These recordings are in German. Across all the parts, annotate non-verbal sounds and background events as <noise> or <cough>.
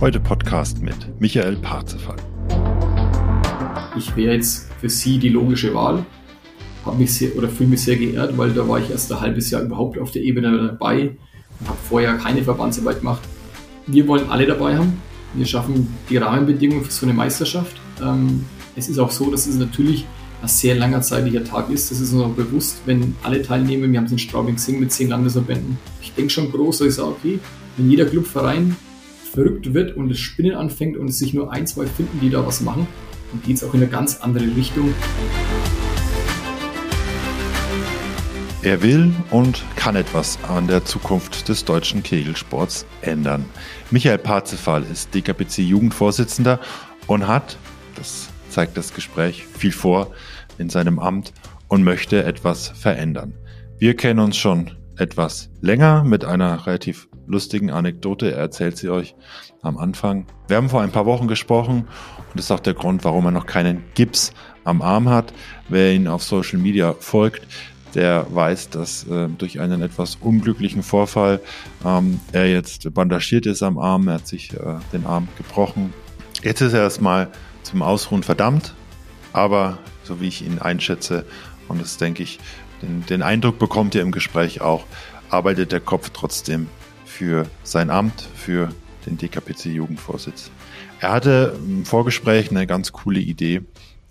Heute Podcast mit Michael Parzefall. Ich wäre jetzt für Sie die logische Wahl. Habe mich sehr oder fühle mich sehr geehrt, weil da war ich erst ein halbes Jahr überhaupt auf der Ebene dabei und habe vorher keine Verbandsarbeit gemacht. Wir wollen alle dabei haben. Wir schaffen die Rahmenbedingungen für so eine Meisterschaft. Ähm, es ist auch so, dass es natürlich ein sehr langer zeitlicher Tag ist. Das ist uns auch bewusst, wenn alle teilnehmen. Wir haben es in Straubing-Sing mit zehn Landesverbänden. Ich denke schon groß, dass ich sage, okay, wenn jeder Clubverein verrückt wird und das Spinnen anfängt und es sich nur ein, zwei finden, die da was machen, dann geht es auch in eine ganz andere Richtung. Er will und kann etwas an der Zukunft des deutschen Kegelsports ändern. Michael Parzefall ist DKPC Jugendvorsitzender und hat, das zeigt das Gespräch, viel vor in seinem Amt und möchte etwas verändern. Wir kennen uns schon etwas länger mit einer relativ lustigen Anekdote. Er erzählt sie euch am Anfang. Wir haben vor ein paar Wochen gesprochen und das ist auch der Grund, warum er noch keinen Gips am Arm hat. Wer ihn auf Social Media folgt, der weiß, dass äh, durch einen etwas unglücklichen Vorfall ähm, er jetzt bandagiert ist am Arm. Er hat sich äh, den Arm gebrochen. Jetzt ist er erstmal zum Ausruhen verdammt, aber so wie ich ihn einschätze, und das denke ich, den, den Eindruck bekommt ihr im Gespräch auch, arbeitet der Kopf trotzdem für sein Amt, für den DKPC Jugendvorsitz. Er hatte im Vorgespräch eine ganz coole Idee,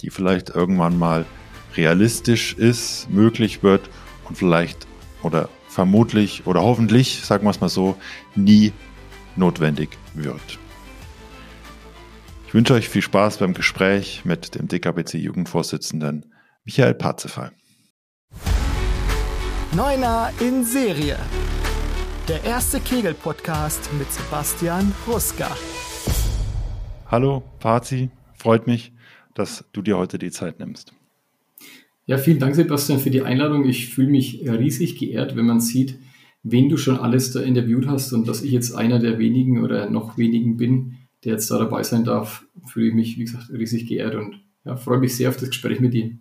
die vielleicht irgendwann mal realistisch ist, möglich wird und vielleicht oder vermutlich oder hoffentlich, sagen wir es mal so, nie notwendig wird. Ich wünsche euch viel Spaß beim Gespräch mit dem DKPC Jugendvorsitzenden Michael Parzefall. Neuner in Serie. Der erste Kegel-Podcast mit Sebastian Ruska. Hallo, Pazi. Freut mich, dass du dir heute die Zeit nimmst. Ja, vielen Dank, Sebastian, für die Einladung. Ich fühle mich riesig geehrt, wenn man sieht, wen du schon alles da interviewt hast und dass ich jetzt einer der wenigen oder noch wenigen bin, der jetzt da dabei sein darf, fühle ich mich, wie gesagt, riesig geehrt und ja, freue mich sehr auf das Gespräch mit dir.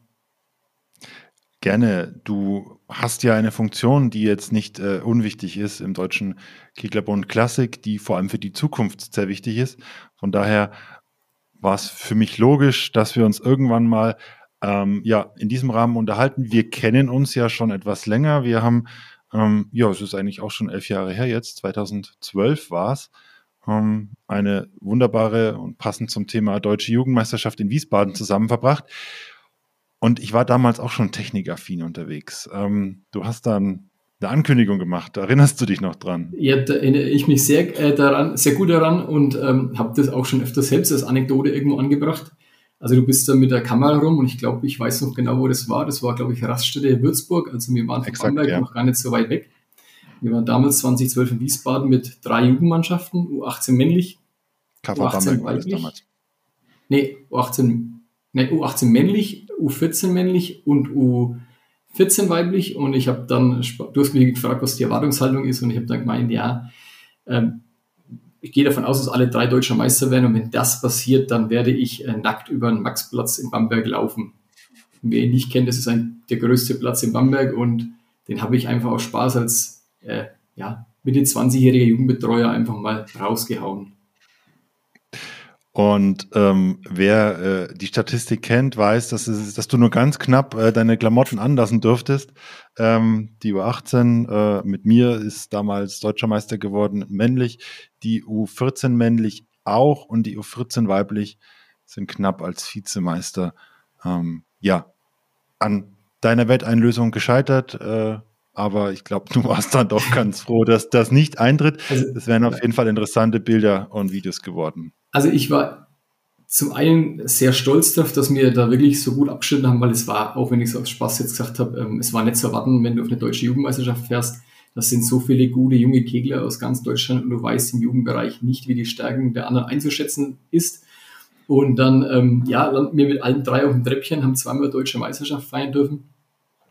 Gerne. Du hast ja eine Funktion, die jetzt nicht äh, unwichtig ist im deutschen Keglerbund Klassik, die vor allem für die Zukunft sehr wichtig ist. Von daher war es für mich logisch, dass wir uns irgendwann mal ähm, ja in diesem Rahmen unterhalten. Wir kennen uns ja schon etwas länger. Wir haben ähm, ja, es ist eigentlich auch schon elf Jahre her jetzt. 2012 war es ähm, eine wunderbare und passend zum Thema Deutsche Jugendmeisterschaft in Wiesbaden zusammen verbracht. Und ich war damals auch schon technikaffin unterwegs. Ähm, du hast dann eine Ankündigung gemacht. Erinnerst du dich noch dran? Ja, da erinnere ich mich sehr äh, daran, sehr gut daran und ähm, habe das auch schon öfter selbst als Anekdote irgendwo angebracht. Also du bist da mit der Kamera rum und ich glaube, ich weiß noch genau, wo das war. Das war, glaube ich, Raststätte Würzburg. Also wir waren von Exakt, Bamberg ja. noch gar nicht so weit weg. Wir waren damals 2012 in Wiesbaden mit drei Jugendmannschaften, U18 männlich, KV U18 weiblich. Damals. Nee, U18 ne, U18 männlich, U14 männlich und U14 weiblich. Und ich habe dann, du hast mich gefragt, was die Erwartungshaltung ist. Und ich habe dann gemeint, ja, ähm, ich gehe davon aus, dass alle drei deutscher Meister werden. Und wenn das passiert, dann werde ich äh, nackt über den Maxplatz in Bamberg laufen. Wer ihn nicht kennt, das ist ein, der größte Platz in Bamberg und den habe ich einfach aus Spaß als äh, ja, Mitte 20-jähriger Jugendbetreuer einfach mal rausgehauen. Und ähm, wer äh, die Statistik kennt, weiß, dass, es, dass du nur ganz knapp äh, deine Klamotten anlassen dürftest. Ähm, die U18 äh, mit mir ist damals deutscher Meister geworden, männlich. Die U14 männlich auch und die U14 weiblich sind knapp als Vizemeister ähm, ja an deiner Wetteinlösung gescheitert. Äh, aber ich glaube, du warst dann doch ganz <laughs> froh, dass das nicht eintritt. Also, es wären auf jeden Fall interessante Bilder und Videos geworden. Also ich war zum einen sehr stolz darauf, dass wir da wirklich so gut abgeschnitten haben, weil es war, auch wenn ich es aus Spaß jetzt gesagt habe, ähm, es war nicht zu erwarten, wenn du auf eine deutsche Jugendmeisterschaft fährst. Das sind so viele gute junge Kegler aus ganz Deutschland und du weißt im Jugendbereich nicht, wie die Stärken der anderen einzuschätzen ist. Und dann, ähm, ja, landen wir mit allen drei auf dem Treppchen, haben zweimal deutsche Meisterschaft feiern dürfen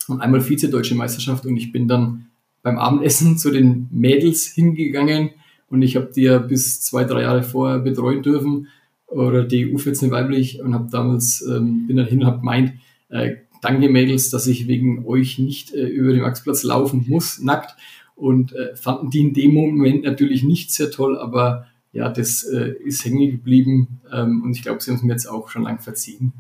und einmal Vize-Deutsche Meisterschaft und ich bin dann beim Abendessen zu den Mädels hingegangen und ich habe die ja bis zwei, drei Jahre vorher betreuen dürfen oder die U14 weiblich und habe damals, ähm, bin dann hin und habe gemeint, äh, danke Mädels, dass ich wegen euch nicht äh, über den Maxplatz laufen muss, nackt und äh, fanden die in dem Moment natürlich nicht sehr toll, aber ja, das äh, ist hängen geblieben ähm, und ich glaube, sie haben es mir jetzt auch schon lang verziehen.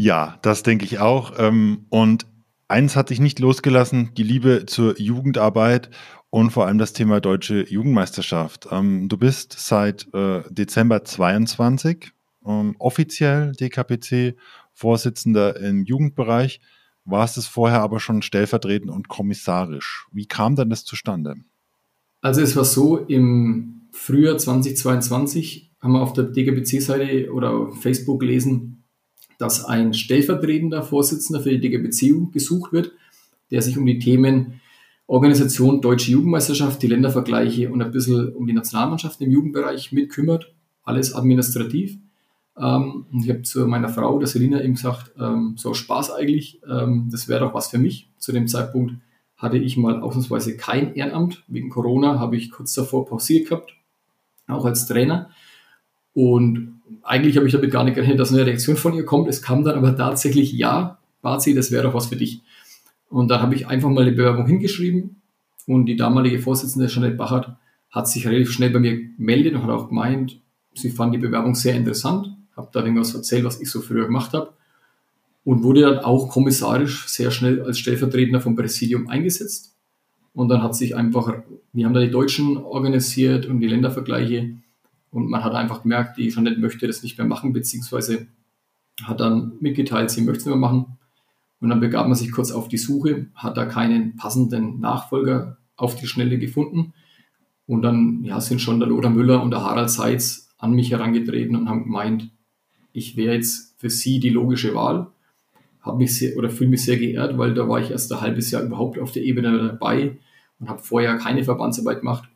Ja, das denke ich auch. Ähm, und eins hat dich nicht losgelassen, die Liebe zur Jugendarbeit und vor allem das Thema deutsche Jugendmeisterschaft. Ähm, du bist seit äh, Dezember 22 ähm, offiziell DKPC Vorsitzender im Jugendbereich, warst es vorher aber schon stellvertretend und kommissarisch. Wie kam denn das zustande? Also es war so, im Frühjahr 2022 haben wir auf der DGBC-Seite oder auf Facebook gelesen, dass ein stellvertretender Vorsitzender für die DGBC gesucht wird, der sich um die Themen Organisation Deutsche Jugendmeisterschaft, die Ländervergleiche und ein bisschen um die Nationalmannschaft im Jugendbereich mitkümmert. Alles administrativ. Ähm, und ich habe zu meiner Frau, der Selina, eben gesagt, ähm, so Spaß eigentlich, ähm, das wäre doch was für mich. Zu dem Zeitpunkt hatte ich mal ausnahmsweise kein Ehrenamt. Wegen Corona habe ich kurz davor pausiert gehabt, auch als Trainer. Und eigentlich habe ich damit gar nicht gerechnet, dass eine Reaktion von ihr kommt. Es kam dann aber tatsächlich, ja, Bazi, das wäre doch was für dich. Und dann habe ich einfach mal eine Bewerbung hingeschrieben und die damalige Vorsitzende, Jeanette Bachert, hat sich relativ schnell bei mir gemeldet und hat auch gemeint, sie fand die Bewerbung sehr interessant, habe da irgendwas erzählt, was ich so früher gemacht habe und wurde dann auch kommissarisch sehr schnell als Stellvertretender vom Präsidium eingesetzt. Und dann hat sich einfach, wir haben da die Deutschen organisiert und die Ländervergleiche und man hat einfach gemerkt, die Jeanette möchte das nicht mehr machen, beziehungsweise hat dann mitgeteilt, sie möchte es nicht mehr machen. Und dann begab man sich kurz auf die Suche, hat da keinen passenden Nachfolger auf die Schnelle gefunden. Und dann ja, sind schon der Lothar Müller und der Harald Seitz an mich herangetreten und haben gemeint, ich wäre jetzt für sie die logische Wahl habe mich sehr oder fühle mich sehr geehrt, weil da war ich erst ein halbes Jahr überhaupt auf der Ebene dabei und habe vorher keine Verbandsarbeit gemacht.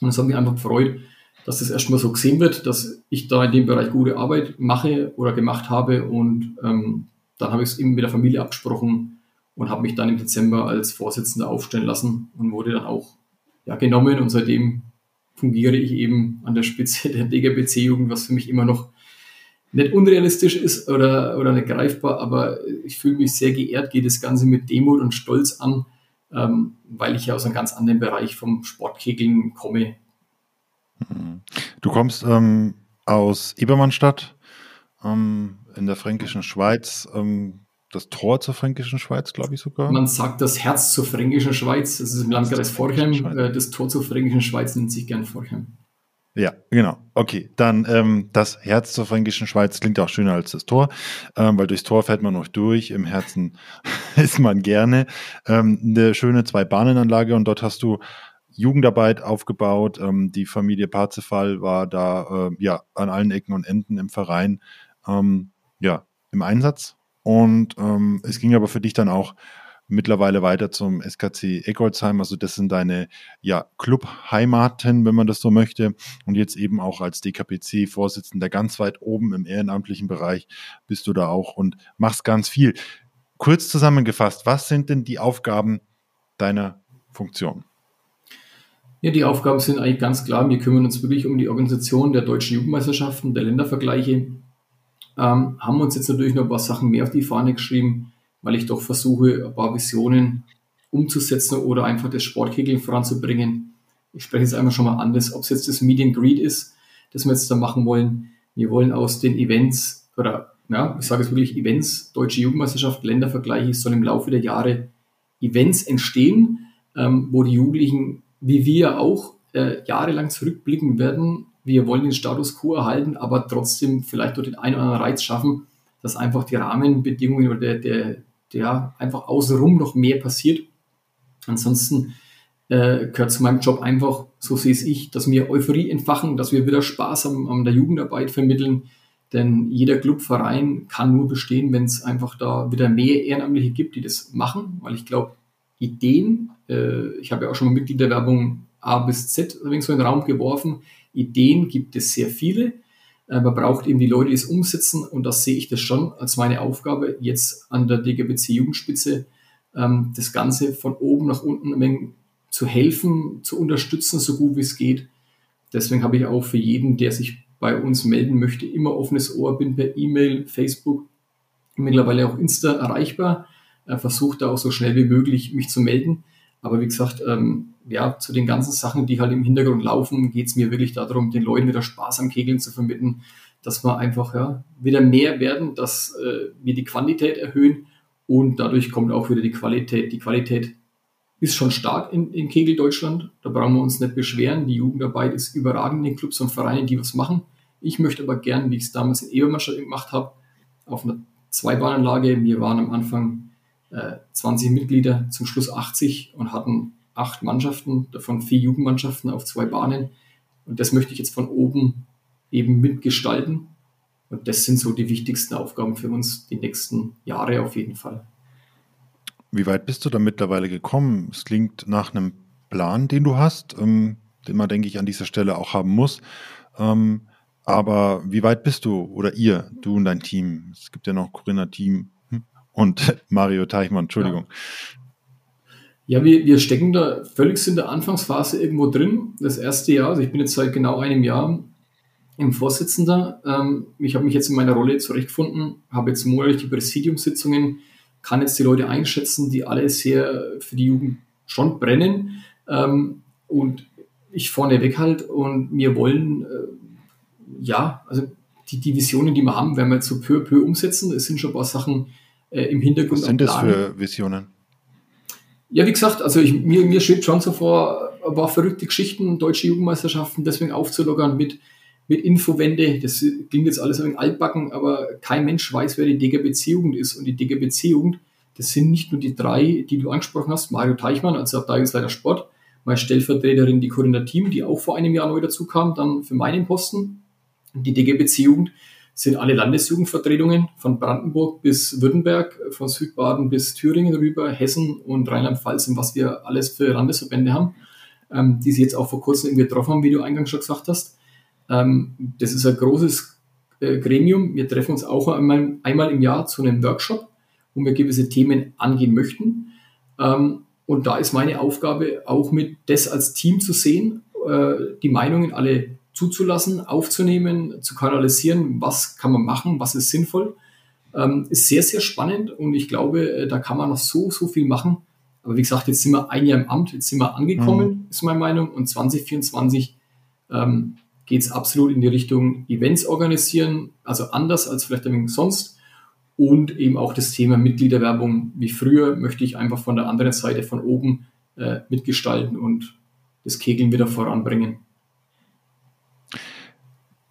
Und es hat mich einfach gefreut, dass das erstmal so gesehen wird, dass ich da in dem Bereich gute Arbeit mache oder gemacht habe. Und ähm, dann habe ich es eben mit der Familie abgesprochen und habe mich dann im Dezember als Vorsitzender aufstellen lassen und wurde dann auch ja, genommen. Und seitdem fungiere ich eben an der Spitze <laughs> der DGBC-Jugend, was für mich immer noch nicht unrealistisch ist oder, oder nicht greifbar, aber ich fühle mich sehr geehrt, gehe das Ganze mit Demut und Stolz an, ähm, weil ich ja aus einem ganz anderen Bereich vom Sportkegeln komme. Mhm. Du kommst ähm, aus Ebermannstadt ähm, in der fränkischen Schweiz. Ähm, das Tor zur fränkischen Schweiz, glaube ich sogar. Man sagt das Herz zur fränkischen Schweiz. Das ist im Landkreis Forchheim. Äh, das Tor zur fränkischen Schweiz nennt sich gern Forchheim. Ja, genau. Okay, dann ähm, das Herz zur fränkischen Schweiz klingt auch schöner als das Tor, ähm, weil durchs Tor fährt man noch durch. Im Herzen <laughs> ist man gerne. Ähm, eine schöne Zwei-Bahnen-Anlage und dort hast du Jugendarbeit aufgebaut. Ähm, die Familie Parzefall war da äh, ja an allen Ecken und Enden im Verein ähm, ja im Einsatz. Und ähm, es ging aber für dich dann auch mittlerweile weiter zum SKC Eggolsheim. Also das sind deine ja, Clubheimaten, wenn man das so möchte. Und jetzt eben auch als DKPC-Vorsitzender ganz weit oben im ehrenamtlichen Bereich bist du da auch und machst ganz viel. Kurz zusammengefasst, was sind denn die Aufgaben deiner Funktion? Ja, die Aufgaben sind eigentlich ganz klar. Wir kümmern uns wirklich um die Organisation der deutschen Jugendmeisterschaften, der Ländervergleiche. Ähm, haben uns jetzt natürlich noch ein paar Sachen mehr auf die Fahne geschrieben weil ich doch versuche, ein paar Visionen umzusetzen oder einfach das Sportkegeln voranzubringen. Ich spreche jetzt einmal schon mal an, ob es jetzt das Median Greed ist, das wir jetzt da machen wollen. Wir wollen aus den Events oder ja, ich sage es wirklich Events, Deutsche Jugendmeisterschaft, Ländervergleiche, sollen im Laufe der Jahre Events entstehen, ähm, wo die Jugendlichen, wie wir auch, äh, jahrelang zurückblicken werden. Wir wollen den Status quo erhalten, aber trotzdem vielleicht durch den einen oder anderen Reiz schaffen, dass einfach die Rahmenbedingungen oder der, der, der einfach außenrum noch mehr passiert. Ansonsten äh, gehört zu meinem Job einfach, so sehe es ich, dass wir Euphorie entfachen, dass wir wieder Spaß am, an der Jugendarbeit vermitteln. Denn jeder Clubverein kann nur bestehen, wenn es einfach da wieder mehr Ehrenamtliche gibt, die das machen. Weil ich glaube, Ideen, äh, ich habe ja auch schon mal Mitgliederwerbung A bis Z so in den Raum geworfen, Ideen gibt es sehr viele. Äh, man braucht eben die Leute, die es umsetzen und das sehe ich das schon als meine Aufgabe, jetzt an der DGBC Jugendspitze ähm, das Ganze von oben nach unten zu helfen, zu unterstützen, so gut wie es geht. Deswegen habe ich auch für jeden, der sich bei uns melden möchte, immer offenes Ohr, bin per E-Mail, Facebook, mittlerweile auch Insta erreichbar, äh, versuche da auch so schnell wie möglich mich zu melden. Aber wie gesagt, ähm, ja, zu den ganzen Sachen, die halt im Hintergrund laufen, geht es mir wirklich darum, den Leuten wieder Spaß am Kegeln zu vermitteln, dass wir einfach ja, wieder mehr werden, dass äh, wir die Quantität erhöhen und dadurch kommt auch wieder die Qualität. Die Qualität ist schon stark in, in Kegel Deutschland, da brauchen wir uns nicht beschweren. Die Jugendarbeit ist überragend in Clubs und Vereinen, die was machen. Ich möchte aber gern, wie ich es damals in Ebermannstadt gemacht habe, auf einer Zweibahnanlage. Wir waren am Anfang äh, 20 Mitglieder, zum Schluss 80 und hatten acht Mannschaften, davon vier Jugendmannschaften auf zwei Bahnen. Und das möchte ich jetzt von oben eben mitgestalten. Und das sind so die wichtigsten Aufgaben für uns die nächsten Jahre auf jeden Fall. Wie weit bist du da mittlerweile gekommen? Es klingt nach einem Plan, den du hast, ähm, den man, denke ich, an dieser Stelle auch haben muss. Ähm, aber wie weit bist du oder ihr, du und dein Team? Es gibt ja noch Corinna Team und <laughs> Mario Teichmann, Entschuldigung. Ja. Ja, wir, wir stecken da völlig in der Anfangsphase irgendwo drin. Das erste Jahr, also ich bin jetzt seit genau einem Jahr im Vorsitzender. Ähm, ich habe mich jetzt in meiner Rolle zurechtgefunden, habe jetzt monatlich die Präsidiumssitzungen, kann jetzt die Leute einschätzen, die alle sehr für die Jugend schon brennen. Ähm, und ich vorne weg halt und wir wollen, äh, ja, also die, die Visionen, die wir haben, werden wir jetzt so peu à peu umsetzen. Es sind schon ein paar Sachen äh, im Hintergrund. Was sind das für Visionen? Ja, wie gesagt, also ich, mir, mir schwebt schon so vor, ein paar verrückte Geschichten, deutsche Jugendmeisterschaften deswegen aufzulockern mit, mit Infowende. Das klingt jetzt alles ein altbacken, aber kein Mensch weiß, wer die DGBC-Jugend ist. Und die DGBC-Jugend, das sind nicht nur die drei, die du angesprochen hast, Mario Teichmann als Abteilungsleiter Sport, meine Stellvertreterin, die Corinna Team, die auch vor einem Jahr neu dazu kam, dann für meinen Posten. Die DGBC-Jugend sind alle Landesjugendvertretungen von Brandenburg bis Württemberg, von Südbaden bis Thüringen rüber, Hessen und Rheinland-Pfalz und was wir alles für Landesverbände haben, ähm, die sie jetzt auch vor kurzem getroffen haben, wie du eingangs schon gesagt hast. Ähm, das ist ein großes äh, Gremium. Wir treffen uns auch einmal, einmal, im Jahr zu einem Workshop, wo wir gewisse Themen angehen möchten. Ähm, und da ist meine Aufgabe auch mit das als Team zu sehen, äh, die Meinungen alle zuzulassen, aufzunehmen, zu kanalisieren, was kann man machen, was ist sinnvoll. Ähm, ist sehr, sehr spannend und ich glaube, äh, da kann man noch so, so viel machen. Aber wie gesagt, jetzt sind wir ein Jahr im Amt, jetzt sind wir angekommen, mhm. ist meine Meinung. Und 2024 ähm, geht es absolut in die Richtung Events organisieren, also anders als vielleicht sonst. Und eben auch das Thema Mitgliederwerbung wie früher möchte ich einfach von der anderen Seite, von oben äh, mitgestalten und das Kegeln wieder voranbringen.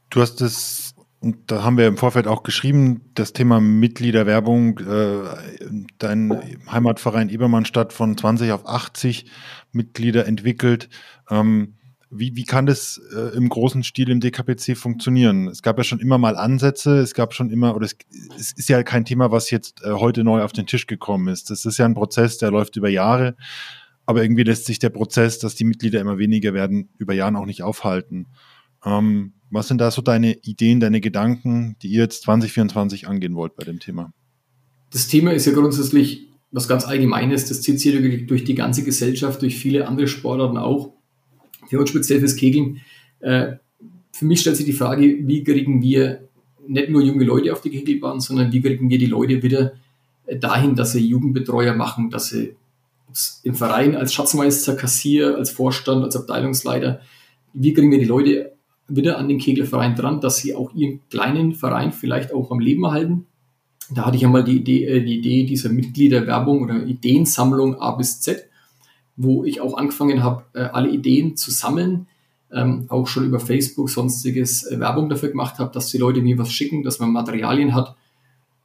Du hast es, und da haben wir im Vorfeld auch geschrieben, das Thema Mitgliederwerbung, äh, dein Heimatverein Ebermannstadt von 20 auf 80 Mitglieder entwickelt. Ähm, wie, wie kann das äh, im großen Stil im DKPC funktionieren? Es gab ja schon immer mal Ansätze, es gab schon immer, oder es, es ist ja kein Thema, was jetzt äh, heute neu auf den Tisch gekommen ist. Das ist ja ein Prozess, der läuft über Jahre, aber irgendwie lässt sich der Prozess, dass die Mitglieder immer weniger werden, über Jahre auch nicht aufhalten. Ähm, was sind da so deine Ideen, deine Gedanken, die ihr jetzt 2024 angehen wollt bei dem Thema? Das Thema ist ja grundsätzlich was ganz Allgemeines. Das zieht sich durch die ganze Gesellschaft, durch viele andere Sportarten auch. Für uns speziell fürs Kegeln. Äh, für mich stellt sich die Frage, wie kriegen wir nicht nur junge Leute auf die Kegelbahn, sondern wie kriegen wir die Leute wieder dahin, dass sie Jugendbetreuer machen, dass sie im Verein als Schatzmeister, Kassier, als Vorstand, als Abteilungsleiter, wie kriegen wir die Leute wieder an den Kegelverein dran, dass sie auch ihren kleinen Verein vielleicht auch am Leben erhalten. Da hatte ich einmal die Idee, äh, die Idee dieser Mitgliederwerbung oder Ideensammlung A bis Z, wo ich auch angefangen habe, äh, alle Ideen zu sammeln, ähm, auch schon über Facebook sonstiges äh, Werbung dafür gemacht habe, dass die Leute mir was schicken, dass man Materialien hat.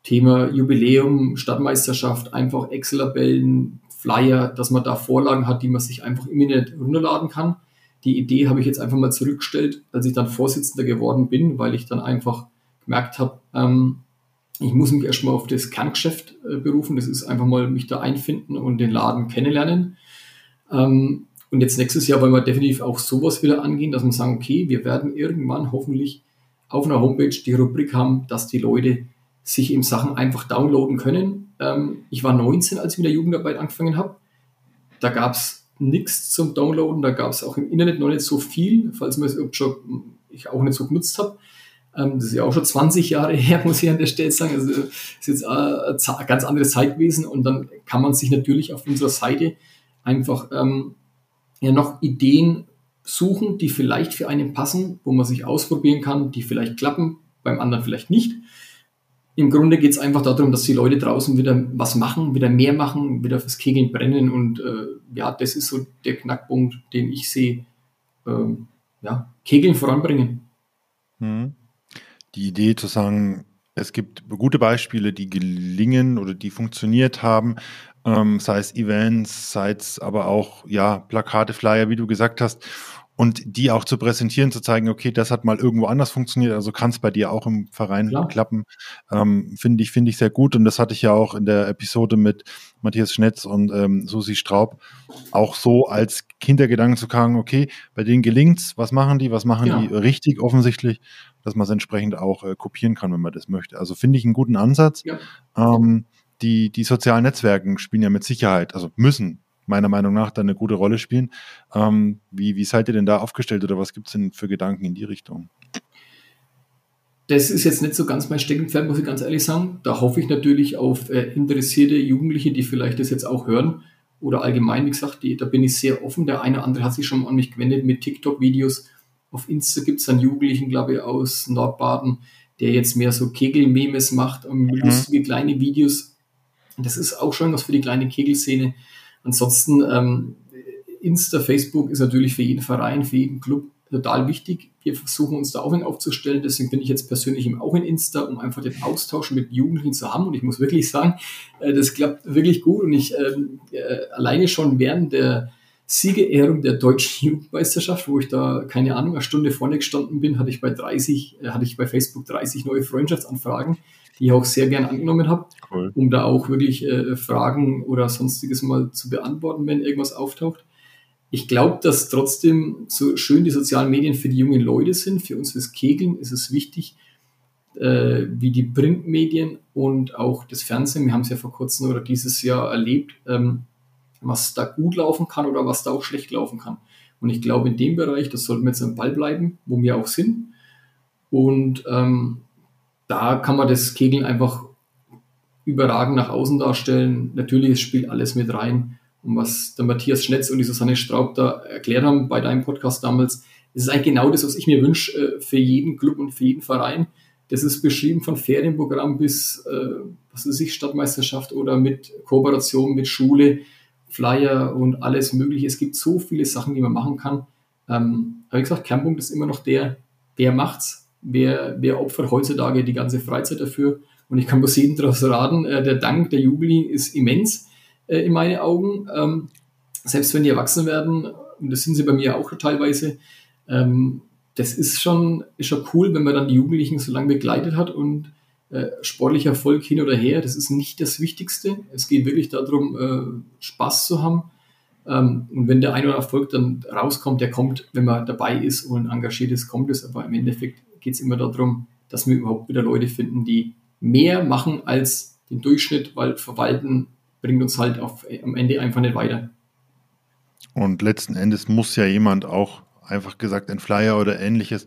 Thema Jubiläum, Stadtmeisterschaft, einfach Excel-Tabellen, Flyer, dass man da Vorlagen hat, die man sich einfach im Internet runterladen kann die Idee habe ich jetzt einfach mal zurückgestellt, als ich dann Vorsitzender geworden bin, weil ich dann einfach gemerkt habe, ähm, ich muss mich erstmal auf das Kerngeschäft äh, berufen. Das ist einfach mal mich da einfinden und den Laden kennenlernen. Ähm, und jetzt nächstes Jahr wollen wir definitiv auch sowas wieder angehen, dass wir sagen, okay, wir werden irgendwann hoffentlich auf einer Homepage die Rubrik haben, dass die Leute sich eben Sachen einfach downloaden können. Ähm, ich war 19, als ich mit der Jugendarbeit angefangen habe. Da gab es nichts zum Downloaden. Da gab es auch im Internet noch nicht so viel, falls man es schon ich auch nicht so genutzt habe. Ähm, das ist ja auch schon 20 Jahre <laughs> her, muss ich an der Stelle sagen. Also ist jetzt eine ganz andere Zeit gewesen und dann kann man sich natürlich auf unserer Seite einfach ähm, ja noch Ideen suchen, die vielleicht für einen passen, wo man sich ausprobieren kann, die vielleicht klappen, beim anderen vielleicht nicht. Im Grunde geht es einfach darum, dass die Leute draußen wieder was machen, wieder mehr machen, wieder fürs Kegeln brennen und äh, ja, das ist so der Knackpunkt, den ich sehe. Ähm, ja, Kegeln voranbringen. Hm. Die Idee zu sagen, es gibt gute Beispiele, die gelingen oder die funktioniert haben, ähm, sei es Events, sei es aber auch ja Plakate, Flyer, wie du gesagt hast, und die auch zu präsentieren, zu zeigen, okay, das hat mal irgendwo anders funktioniert, also kann es bei dir auch im Verein Klar. klappen, ähm, finde ich finde ich sehr gut und das hatte ich ja auch in der Episode mit Matthias Schnetz und ähm, Susi Straub auch so als Kindergedanken zu sagen, okay, bei denen gelingt's, was machen die, was machen ja. die richtig offensichtlich, dass man es entsprechend auch äh, kopieren kann, wenn man das möchte. Also finde ich einen guten Ansatz. Ja. Ähm, die, die sozialen Netzwerke spielen ja mit Sicherheit, also müssen meiner Meinung nach dann eine gute Rolle spielen. Ähm, wie, wie seid ihr denn da aufgestellt oder was gibt es denn für Gedanken in die Richtung? Das ist jetzt nicht so ganz mein Steckenpferd, muss ich ganz ehrlich sagen. Da hoffe ich natürlich auf äh, interessierte Jugendliche, die vielleicht das jetzt auch hören oder allgemein, wie gesagt, die, da bin ich sehr offen. Der eine oder andere hat sich schon an mich gewendet mit TikTok-Videos. Auf Insta gibt es einen Jugendlichen, glaube ich, aus Nordbaden, der jetzt mehr so Kegel-Memes macht, um mhm. lustige kleine Videos. Das ist auch schon was für die kleine Kegelszene. Ansonsten, ähm, Insta, Facebook ist natürlich für jeden Verein, für jeden Club total wichtig. Wir versuchen uns da auch in aufzustellen. Deswegen bin ich jetzt persönlich auch in Insta, um einfach den Austausch mit Jugendlichen zu haben. Und ich muss wirklich sagen, äh, das klappt wirklich gut. Und ich ähm, äh, alleine schon während der Siegerehrung der deutschen <laughs> Jugendmeisterschaft, wo ich da, keine Ahnung, eine Stunde vorne gestanden bin, hatte ich bei 30, äh, hatte ich bei Facebook 30 neue Freundschaftsanfragen die ich auch sehr gern angenommen habe, cool. um da auch wirklich äh, Fragen oder sonstiges mal zu beantworten, wenn irgendwas auftaucht. Ich glaube, dass trotzdem so schön die sozialen Medien für die jungen Leute sind, für uns fürs Kegeln ist es wichtig, äh, wie die Printmedien und auch das Fernsehen. Wir haben es ja vor kurzem oder dieses Jahr erlebt, ähm, was da gut laufen kann oder was da auch schlecht laufen kann. Und ich glaube, in dem Bereich, das sollten wir jetzt am Ball bleiben, wo wir auch sind. Und ähm, da kann man das Kegeln einfach überragend nach außen darstellen. Natürlich, spielt alles mit rein. Und was der Matthias Schnetz und die Susanne Straub da erklärt haben bei deinem Podcast damals, das ist eigentlich genau das, was ich mir wünsche äh, für jeden Club und für jeden Verein. Das ist beschrieben von Ferienprogramm bis, äh, was weiß ich, Stadtmeisterschaft oder mit Kooperation mit Schule, Flyer und alles Mögliche. Es gibt so viele Sachen, die man machen kann. Ähm, habe ich gesagt, Kernpunkt ist immer noch der, wer macht's, wer, wer opfert heutzutage die ganze Freizeit dafür? Und ich kann bloß jeden daraus raten, äh, der Dank der Jubli ist immens äh, in meinen Augen. Ähm, selbst wenn die erwachsen werden, und das sind sie bei mir auch teilweise, ähm, das ist schon, ist schon cool, wenn man dann die Jugendlichen so lange begleitet hat und sportlicher Erfolg hin oder her, das ist nicht das Wichtigste. Es geht wirklich darum, äh, Spaß zu haben. Ähm, und wenn der ein oder Erfolg dann rauskommt, der kommt, wenn man dabei ist und engagiert ist, kommt es. Aber im Endeffekt geht es immer darum, dass wir überhaupt wieder Leute finden, die mehr machen als den Durchschnitt, weil Verwalten bringt uns halt auf, am Ende einfach nicht weiter. Und letzten Endes muss ja jemand auch einfach gesagt ein Flyer oder ähnliches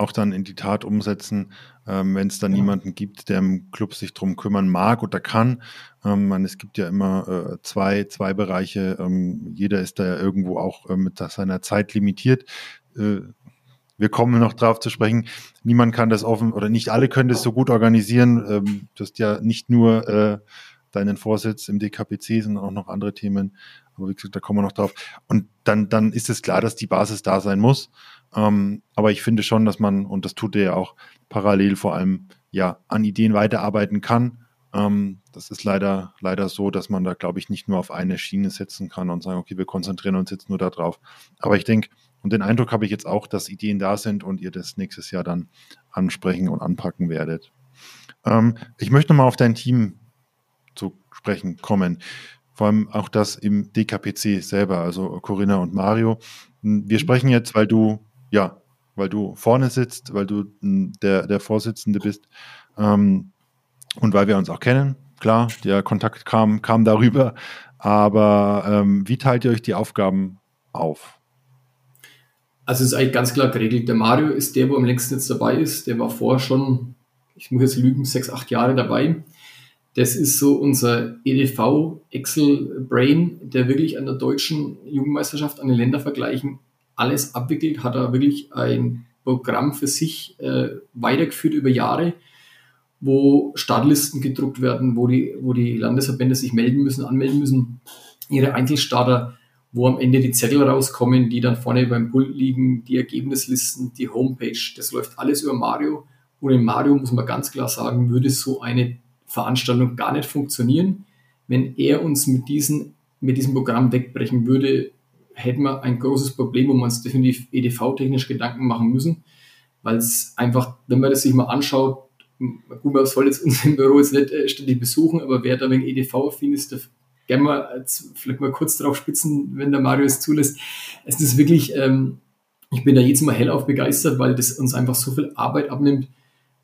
auch dann in die Tat umsetzen, ähm, wenn es dann ja. niemanden gibt, der im Club sich drum kümmern mag oder kann. Ähm, man, es gibt ja immer äh, zwei, zwei Bereiche. Ähm, jeder ist da ja irgendwo auch äh, mit seiner Zeit limitiert. Äh, wir kommen noch drauf zu sprechen. Niemand kann das offen oder nicht alle können das so gut organisieren. Ähm, du hast ja nicht nur äh, deinen Vorsitz im DKPC, sondern auch noch andere Themen. Aber wie gesagt, da kommen wir noch drauf. Und dann, dann ist es klar, dass die Basis da sein muss. Ähm, aber ich finde schon, dass man, und das tut er ja auch parallel vor allem, ja, an Ideen weiterarbeiten kann. Ähm, das ist leider, leider so, dass man da, glaube ich, nicht nur auf eine Schiene setzen kann und sagen, okay, wir konzentrieren uns jetzt nur darauf. Aber ich denke, und den Eindruck habe ich jetzt auch, dass Ideen da sind und ihr das nächstes Jahr dann ansprechen und anpacken werdet. Ähm, ich möchte nochmal auf dein Team zu sprechen kommen. Vor allem auch das im DKPC selber, also Corinna und Mario. Wir mhm. sprechen jetzt, weil du, ja, weil du vorne sitzt, weil du hm, der, der Vorsitzende bist ähm, und weil wir uns auch kennen. Klar, der Kontakt kam, kam darüber. Aber ähm, wie teilt ihr euch die Aufgaben auf? Also es ist eigentlich ganz klar geregelt. Der Mario ist der, wo am längsten jetzt dabei ist. Der war vorher schon, ich muss jetzt lügen, sechs, acht Jahre dabei. Das ist so unser EDV Excel Brain, der wirklich an der deutschen Jugendmeisterschaft, an den Ländervergleichen alles abwickelt, hat er wirklich ein Programm für sich äh, weitergeführt über Jahre, wo Startlisten gedruckt werden, wo die, wo die Landesverbände sich melden müssen, anmelden müssen, ihre Einzelstarter, wo am Ende die Zettel rauskommen, die dann vorne beim Pult liegen, die Ergebnislisten, die Homepage, das läuft alles über Mario. Und in Mario muss man ganz klar sagen, würde so eine Veranstaltung gar nicht funktionieren. Wenn er uns mit, diesen, mit diesem Programm wegbrechen würde, hätten wir ein großes Problem, wo wir uns definitiv EDV-technisch Gedanken machen müssen, weil es einfach, wenn man das sich mal anschaut, gut, man soll jetzt <laughs> unser Büro jetzt nicht äh, ständig besuchen, aber wer da wegen EDV-affin ist, darf gerne mal vielleicht mal kurz drauf spitzen, wenn der Mario es zulässt. Es ist wirklich, ähm, ich bin da jedes Mal hellauf begeistert, weil das uns einfach so viel Arbeit abnimmt.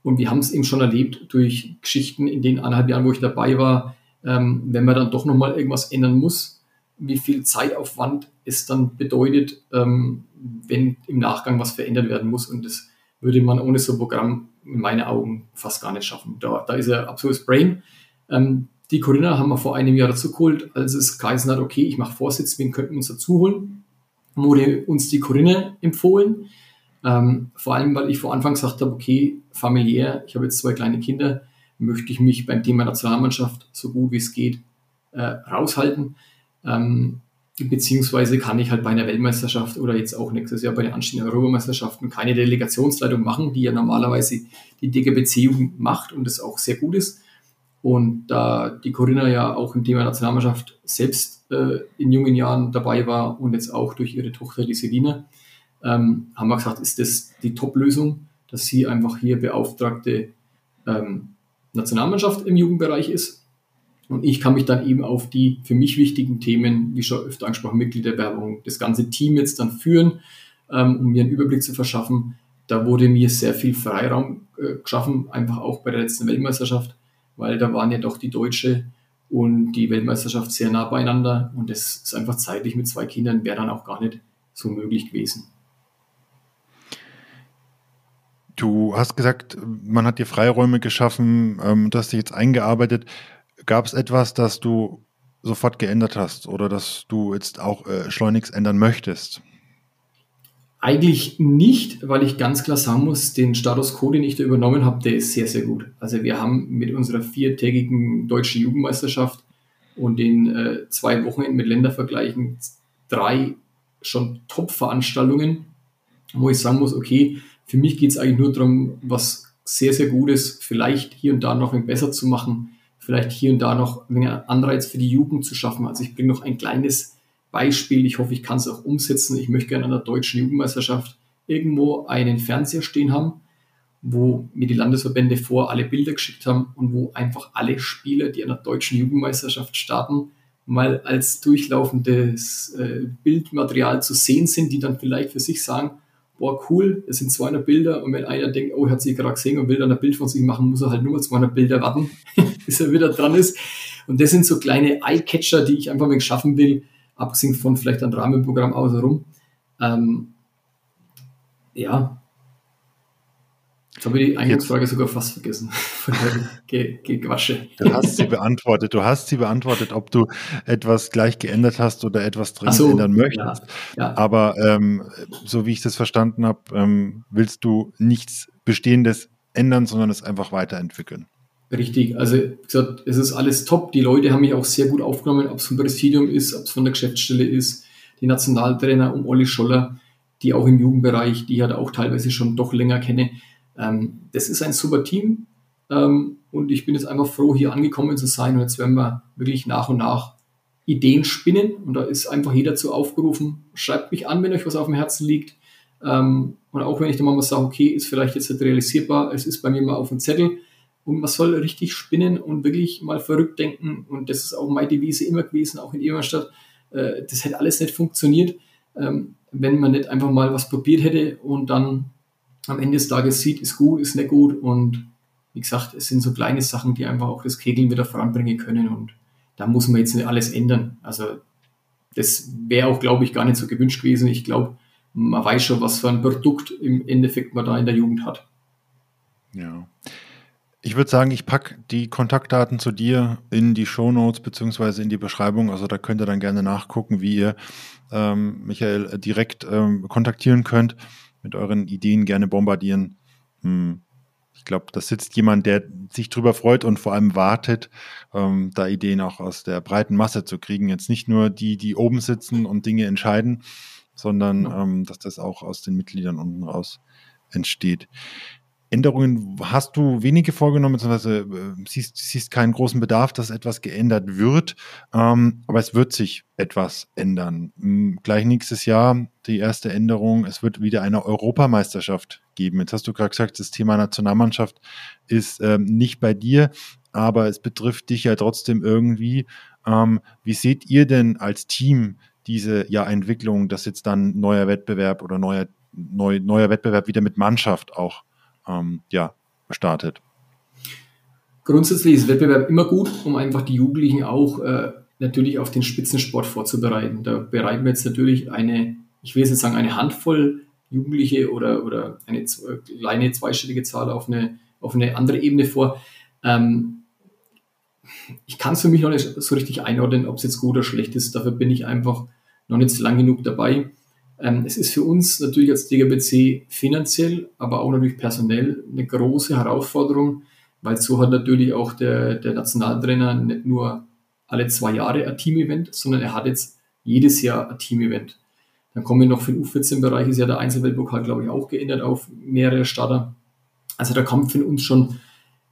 Und wir haben es eben schon erlebt durch Geschichten in den anderthalb Jahren, wo ich dabei war, ähm, wenn man dann doch nochmal irgendwas ändern muss, wie viel Zeitaufwand es dann bedeutet, ähm, wenn im Nachgang was verändert werden muss. Und das würde man ohne so ein Programm in meinen Augen fast gar nicht schaffen. Da, da ist er absolutes Brain. Ähm, die Corinna haben wir vor einem Jahr dazu geholt, als es geheißen hat, okay, ich mache Vorsitz, wen könnten wir uns dazu holen? Wurde uns die Corinna empfohlen. Ähm, vor allem, weil ich vor Anfang gesagt habe, okay, familiär, ich habe jetzt zwei kleine Kinder, möchte ich mich beim Thema Nationalmannschaft so gut wie es geht äh, raushalten. Ähm, beziehungsweise kann ich halt bei einer Weltmeisterschaft oder jetzt auch nächstes Jahr bei den anstehenden Europameisterschaften keine Delegationsleitung machen, die ja normalerweise die DGBC-Jugend macht und das auch sehr gut ist. Und da die Corinna ja auch im Thema Nationalmannschaft selbst äh, in jungen Jahren dabei war und jetzt auch durch ihre Tochter, die Selina, ähm, haben wir gesagt, ist das die Top-Lösung, dass sie einfach hier beauftragte ähm, Nationalmannschaft im Jugendbereich ist und ich kann mich dann eben auf die für mich wichtigen Themen, wie schon öfter angesprochen, Mitgliederwerbung, das ganze Team jetzt dann führen, ähm, um mir einen Überblick zu verschaffen. Da wurde mir sehr viel Freiraum äh, geschaffen, einfach auch bei der letzten Weltmeisterschaft, weil da waren ja doch die Deutsche und die Weltmeisterschaft sehr nah beieinander und das ist einfach zeitlich mit zwei Kindern wäre dann auch gar nicht so möglich gewesen. Du hast gesagt, man hat dir Freiräume geschaffen, ähm, du hast dich jetzt eingearbeitet. Gab es etwas, das du sofort geändert hast oder das du jetzt auch äh, schleunigst ändern möchtest? Eigentlich nicht, weil ich ganz klar sagen muss, den Status quo, den ich da übernommen habe, der ist sehr, sehr gut. Also wir haben mit unserer viertägigen deutschen Jugendmeisterschaft und den äh, zwei Wochenenden mit Ländervergleichen drei schon Top-Veranstaltungen, wo ich sagen muss, okay, für mich geht es eigentlich nur darum, was sehr, sehr Gutes vielleicht hier und da noch besser zu machen vielleicht hier und da noch ein Anreiz für die Jugend zu schaffen. Also ich bringe noch ein kleines Beispiel. Ich hoffe, ich kann es auch umsetzen. Ich möchte gerne an der deutschen Jugendmeisterschaft irgendwo einen Fernseher stehen haben, wo mir die Landesverbände vor alle Bilder geschickt haben und wo einfach alle Spieler, die an der deutschen Jugendmeisterschaft starten, mal als durchlaufendes äh, Bildmaterial zu sehen sind, die dann vielleicht für sich sagen, boah, cool, es sind 200 Bilder und wenn einer denkt, oh, er hat sich gerade gesehen und will dann ein Bild von sich machen, muss er halt nur 200 Bilder warten, <laughs> bis er wieder dran ist. Und das sind so kleine Eye-Catcher, die ich einfach mal schaffen will, abgesehen von vielleicht ein Rahmenprogramm außenrum. Ähm, ja, Jetzt habe ich die Eingangsfrage sogar fast vergessen. <laughs> Ge Gequasche. Du hast sie beantwortet. Du hast sie beantwortet, ob du etwas gleich geändert hast oder etwas dringend so, ändern möchtest. Ja, ja. Aber ähm, so wie ich das verstanden habe, ähm, willst du nichts Bestehendes ändern, sondern es einfach weiterentwickeln. Richtig. Also wie gesagt, es ist alles top. Die Leute haben mich auch sehr gut aufgenommen, ob es vom Präsidium ist, ob es von der Geschäftsstelle ist, die Nationaltrainer um Olli Scholler, die auch im Jugendbereich, die ich halt auch teilweise schon doch länger kenne ähm, das ist ein super Team ähm, und ich bin jetzt einfach froh, hier angekommen zu sein und jetzt werden wir wirklich nach und nach Ideen spinnen und da ist einfach jeder zu aufgerufen, schreibt mich an, wenn euch was auf dem Herzen liegt ähm, und auch wenn ich dann mal sage, okay, ist vielleicht jetzt nicht realisierbar, es ist bei mir mal auf dem Zettel und man soll richtig spinnen und wirklich mal verrückt denken und das ist auch meine Devise immer gewesen, auch in Eberstadt, äh, das hätte alles nicht funktioniert, ähm, wenn man nicht einfach mal was probiert hätte und dann am Ende des Tages sieht, ist gut, ist nicht gut. Und wie gesagt, es sind so kleine Sachen, die einfach auch das Kegeln wieder voranbringen können. Und da muss man jetzt nicht alles ändern. Also das wäre auch, glaube ich, gar nicht so gewünscht gewesen. Ich glaube, man weiß schon, was für ein Produkt im Endeffekt man da in der Jugend hat. Ja. Ich würde sagen, ich packe die Kontaktdaten zu dir in die Show Notes beziehungsweise in die Beschreibung. Also da könnt ihr dann gerne nachgucken, wie ihr ähm, Michael direkt ähm, kontaktieren könnt, mit euren Ideen gerne bombardieren. Hm. Ich glaube, da sitzt jemand, der sich drüber freut und vor allem wartet, ähm, da Ideen auch aus der breiten Masse zu kriegen. Jetzt nicht nur die, die oben sitzen und Dinge entscheiden, sondern ähm, dass das auch aus den Mitgliedern unten raus entsteht. Änderungen hast du wenige vorgenommen, beziehungsweise äh, siehst, siehst keinen großen Bedarf, dass etwas geändert wird, ähm, aber es wird sich etwas ändern. Hm, gleich nächstes Jahr die erste Änderung, es wird wieder eine Europameisterschaft geben. Jetzt hast du gerade gesagt, das Thema Nationalmannschaft ist ähm, nicht bei dir, aber es betrifft dich ja trotzdem irgendwie. Ähm, wie seht ihr denn als Team diese ja, Entwicklung, dass jetzt dann neuer Wettbewerb oder neuer, neu, neuer Wettbewerb wieder mit Mannschaft auch ähm, ja, startet. Grundsätzlich ist Wettbewerb immer gut, um einfach die Jugendlichen auch äh, natürlich auf den Spitzensport vorzubereiten. Da bereiten wir jetzt natürlich eine, ich will jetzt sagen, eine Handvoll Jugendliche oder, oder eine kleine zweistellige Zahl auf eine, auf eine andere Ebene vor. Ähm, ich kann es für mich noch nicht so richtig einordnen, ob es jetzt gut oder schlecht ist. Dafür bin ich einfach noch nicht lang genug dabei. Ähm, es ist für uns natürlich als DGBC finanziell, aber auch natürlich personell eine große Herausforderung, weil so hat natürlich auch der, der Nationaltrainer nicht nur alle zwei Jahre ein Team-Event, sondern er hat jetzt jedes Jahr ein Team-Event. Dann kommen wir noch für den U14-Bereich, ist ja der Einzelweltpokal, glaube ich, auch geändert auf mehrere Starter. Also da kommt für uns schon,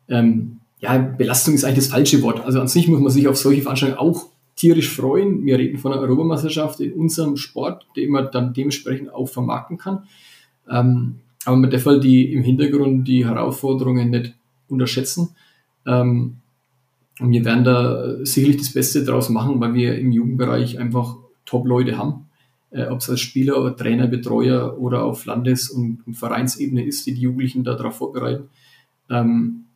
ähm, ja, Belastung ist eigentlich das falsche Wort. Also an sich muss man sich auf solche Veranstaltungen auch tierisch freuen. Wir reden von einer Europameisterschaft in unserem Sport, den man dann dementsprechend auch vermarkten kann. Ähm, aber man darf halt die, im Hintergrund die Herausforderungen nicht unterschätzen. Ähm, und wir werden da sicherlich das Beste draus machen, weil wir im Jugendbereich einfach Top-Leute haben. Äh, Ob es als Spieler, oder Trainer, Betreuer oder auf Landes- und, Vereinsebene ist, die die Jugendlichen darauf vorbereiten. Ähm,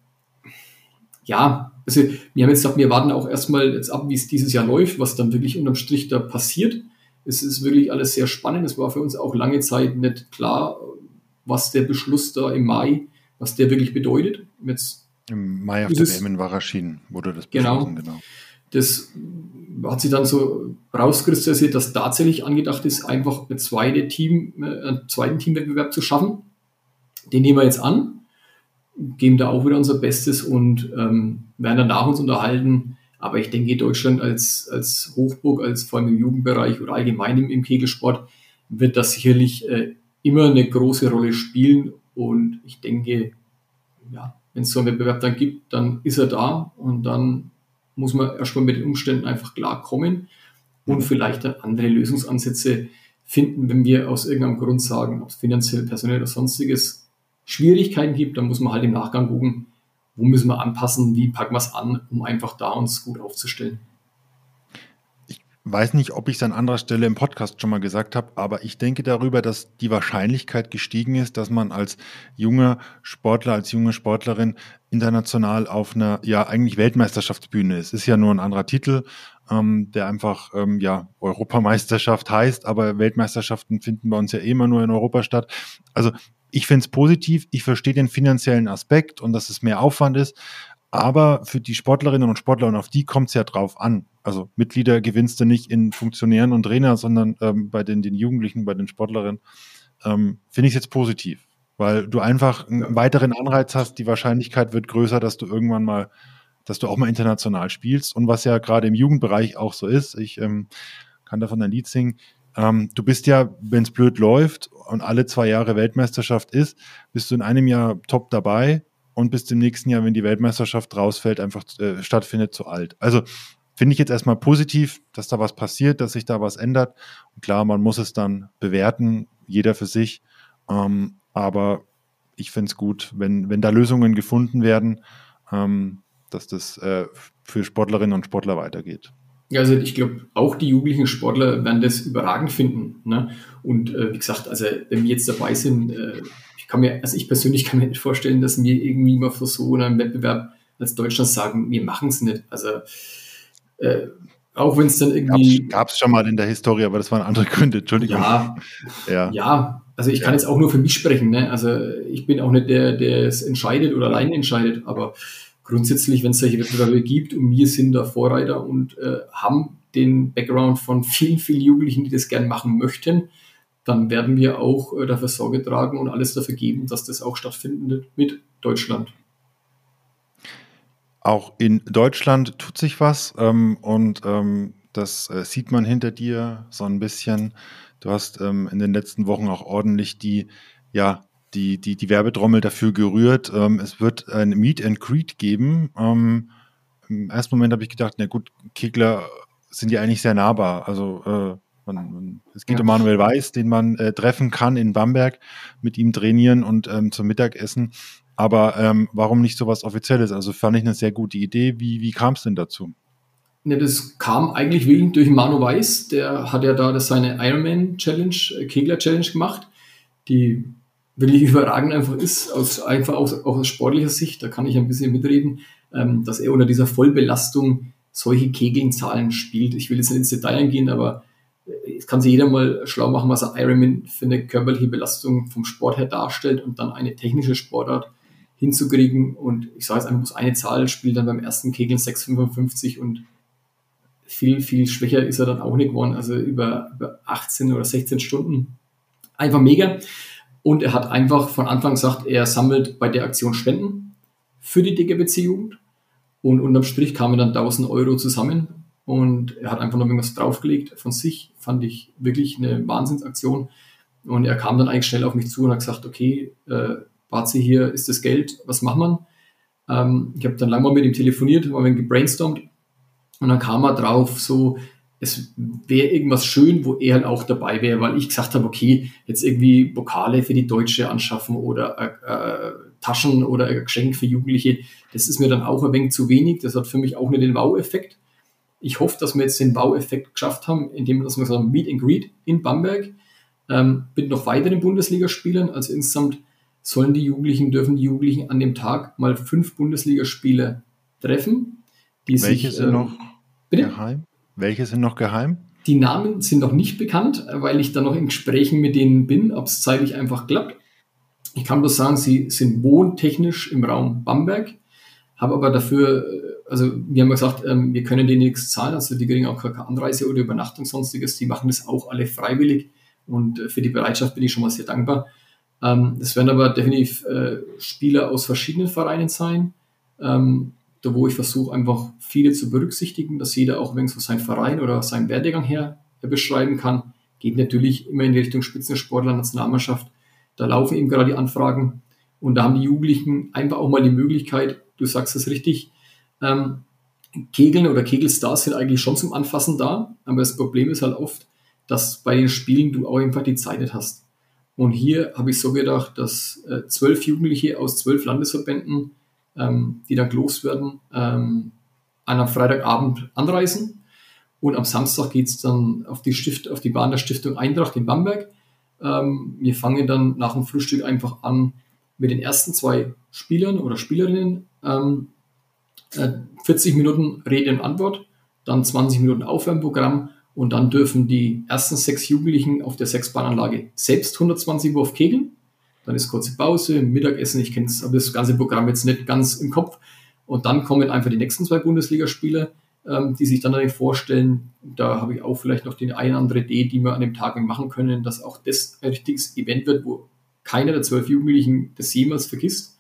ja, also wir haben jetzt gesagt, wir warten auch erstmal jetzt ab, wie es dieses Jahr läuft, was dann wirklich unterm Strich da passiert. Es ist wirklich alles sehr spannend. Es war für uns auch lange Zeit nicht klar, was der Beschluss da im Mai, was der wirklich bedeutet. Jetzt Im Mai auf der WM in Warashin wurde das genau. beschlossen, genau. genau. Das hat sich dann so rauskristallisiert, dass tatsächlich angedacht ist, einfach eine zweite Team, äh, einen zweiten Teamwettbewerb zu schaffen. Den nehmen wir jetzt an geben da auch wieder unser Bestes und ähm, werden dann nach uns unterhalten. Aber ich denke, Deutschland als, als Hochburg, als vor allem im Jugendbereich oder allgemein im, im Kegelsport, wird das sicherlich äh, immer eine große Rolle spielen. Und ich denke, ja, wenn es so einen Wettbewerb dann gibt, dann ist er da und dann muss man erstmal mit den Umständen einfach klarkommen und vielleicht dann andere Lösungsansätze finden, wenn wir aus irgendeinem Grund sagen, ob es finanziell, personell oder sonstiges Schwierigkeiten gibt, dann muss man halt im Nachgang gucken, wo müssen wir anpassen, wie packen wir es an, um einfach da uns gut aufzustellen. Ich weiß nicht, ob ich es an anderer Stelle im Podcast schon mal gesagt habe, aber ich denke darüber, dass die Wahrscheinlichkeit gestiegen ist, dass man als junger Sportler, als junge Sportlerin international auf einer, ja, eigentlich Weltmeisterschaftsbühne ist. Ist ja nur ein anderer Titel, ähm, der einfach, ähm, ja, Europameisterschaft heißt, aber Weltmeisterschaften finden bei uns ja immer nur in Europa statt. Also ich finde es positiv, ich verstehe den finanziellen Aspekt und dass es mehr Aufwand ist, aber für die Sportlerinnen und Sportler, und auf die kommt es ja drauf an. Also Mitglieder gewinnst du nicht in Funktionären und Trainer, sondern ähm, bei den, den Jugendlichen, bei den Sportlerinnen, ähm, finde ich es jetzt positiv, weil du einfach einen weiteren Anreiz hast, die Wahrscheinlichkeit wird größer, dass du irgendwann mal, dass du auch mal international spielst und was ja gerade im Jugendbereich auch so ist. Ich ähm, kann davon ein Lied singen. Ähm, du bist ja, wenn es blöd läuft und alle zwei Jahre Weltmeisterschaft ist, bist du in einem Jahr top dabei und bist im nächsten Jahr, wenn die Weltmeisterschaft rausfällt, einfach äh, stattfindet, zu alt. Also finde ich jetzt erstmal positiv, dass da was passiert, dass sich da was ändert. Und klar, man muss es dann bewerten, jeder für sich. Ähm, aber ich finde es gut, wenn, wenn da Lösungen gefunden werden, ähm, dass das äh, für Sportlerinnen und Sportler weitergeht. Ja, also ich glaube, auch die jugendlichen Sportler werden das überragend finden. Ne? Und äh, wie gesagt, also wenn wir jetzt dabei sind, äh, ich kann mir, also ich persönlich kann mir nicht vorstellen, dass wir irgendwie mal für so einen Wettbewerb als Deutschland sagen, wir machen es nicht. Also äh, auch wenn es dann irgendwie. Gab es schon mal in der Historie, aber das waren andere Gründe, Entschuldigung. Ja, ja. ja also ich kann jetzt auch nur für mich sprechen. Ne? Also ich bin auch nicht der, der es entscheidet oder allein entscheidet, aber grundsätzlich, wenn es solche Wettbewerbe gibt und wir sind da Vorreiter und äh, haben den Background von vielen, vielen Jugendlichen, die das gern machen möchten, dann werden wir auch äh, dafür Sorge tragen und alles dafür geben, dass das auch stattfindet mit Deutschland. Auch in Deutschland tut sich was ähm, und ähm, das äh, sieht man hinter dir so ein bisschen. Du hast ähm, in den letzten Wochen auch ordentlich die, ja, die, die, die Werbetrommel dafür gerührt. Ähm, es wird ein Meet and Greet geben. Ähm, Im ersten Moment habe ich gedacht, na gut, Kegler sind ja eigentlich sehr nahbar. Also äh, man, man, es geht ja. um Manuel Weiß, den man äh, treffen kann in Bamberg, mit ihm trainieren und ähm, zum Mittagessen. Aber ähm, warum nicht sowas Offizielles? Also fand ich eine sehr gute Idee. Wie, wie kam es denn dazu? Ne, das kam eigentlich wirklich durch Manu Weiß. Der hat ja da das seine Ironman Challenge, äh, Kegler Challenge gemacht, die wirklich überragend einfach ist, aus, einfach auch, auch aus sportlicher Sicht. Da kann ich ein bisschen mitreden, ähm, dass er unter dieser Vollbelastung solche Kegelzahlen spielt. Ich will jetzt nicht ins Detail eingehen, aber äh, es kann sich jeder mal schlau machen, was ein Ironman für eine körperliche Belastung vom Sport her darstellt und dann eine technische Sportart hinzukriegen. Und ich sage jetzt einfach, muss eine Zahl spielt dann beim ersten Kegeln 6,55 und viel, viel schwächer ist er dann auch nicht geworden. Also über, über 18 oder 16 Stunden. Einfach mega. Und er hat einfach von Anfang gesagt, er sammelt bei der Aktion Spenden für die DGBC-Jugend. Und unterm Strich kamen dann 1000 Euro zusammen. Und er hat einfach noch irgendwas draufgelegt von sich. Fand ich wirklich eine Wahnsinnsaktion. Und er kam dann eigentlich schnell auf mich zu und hat gesagt, okay, äh, hier ist das Geld, was macht man? Ähm, ich habe dann lange mal mit ihm telefoniert, mal ein gebrainstormt und dann kam er drauf, so, es wäre irgendwas schön, wo er halt auch dabei wäre, weil ich gesagt habe, okay, jetzt irgendwie Pokale für die Deutsche anschaffen oder äh, äh, Taschen oder ein Geschenk für Jugendliche, das ist mir dann auch ein wenig zu wenig. Das hat für mich auch nicht den Wow-Effekt. Ich hoffe, dass wir jetzt den Wow-Effekt geschafft haben, indem wir das sagen, Meet and Greet in Bamberg ähm, mit noch weiteren Bundesligaspielern. Also insgesamt sollen die Jugendlichen, dürfen die Jugendlichen an dem Tag mal fünf Bundesligaspiele treffen. Die Welche sich, sind ähm, noch bitte? geheim? Welche sind noch geheim? Die Namen sind noch nicht bekannt, weil ich da noch in Gesprächen mit denen bin, ob es zeitlich einfach klappt. Ich kann bloß sagen, sie sind wohntechnisch im Raum Bamberg, habe aber dafür, also wir haben gesagt, ähm, wir können denen nichts zahlen, also die kriegen auch keine Anreise oder Übernachtung, sonstiges, die machen das auch alle freiwillig und äh, für die Bereitschaft bin ich schon mal sehr dankbar. Ähm, es werden aber definitiv äh, Spieler aus verschiedenen Vereinen sein, ähm, da wo ich versuche einfach viele zu berücksichtigen, dass jeder auch wenn so seinen Verein oder seinen Werdegang her beschreiben kann. Geht natürlich immer in die Richtung Spitzensportler, Nationalmannschaft. Da laufen eben gerade die Anfragen und da haben die Jugendlichen einfach auch mal die Möglichkeit, du sagst es richtig, ähm, Kegeln oder Kegelstars sind eigentlich schon zum Anfassen da, aber das Problem ist halt oft, dass bei den Spielen du auch einfach die Zeit nicht hast. Und hier habe ich so gedacht, dass äh, zwölf Jugendliche aus zwölf Landesverbänden, ähm, die dann los werden, ähm, an einem Freitagabend anreisen. Und am Samstag geht es dann auf die, Stift, auf die Bahn der Stiftung Eintracht in Bamberg. Ähm, wir fangen dann nach dem Frühstück einfach an mit den ersten zwei Spielern oder Spielerinnen. Ähm, äh, 40 Minuten Rede und Antwort, dann 20 Minuten Aufwärmprogramm und dann dürfen die ersten sechs Jugendlichen auf der Sechsbahnanlage selbst 120 Wurf kegeln. Dann ist kurze Pause, Mittagessen, ich kenne das ganze Programm jetzt nicht ganz im Kopf. Und dann kommen einfach die nächsten zwei Bundesligaspiele, ähm, die sich dann eigentlich vorstellen. Da habe ich auch vielleicht noch die eine andere Idee, die wir an dem Tag machen können, dass auch das ein richtiges Event wird, wo keiner der zwölf Jugendlichen das jemals vergisst.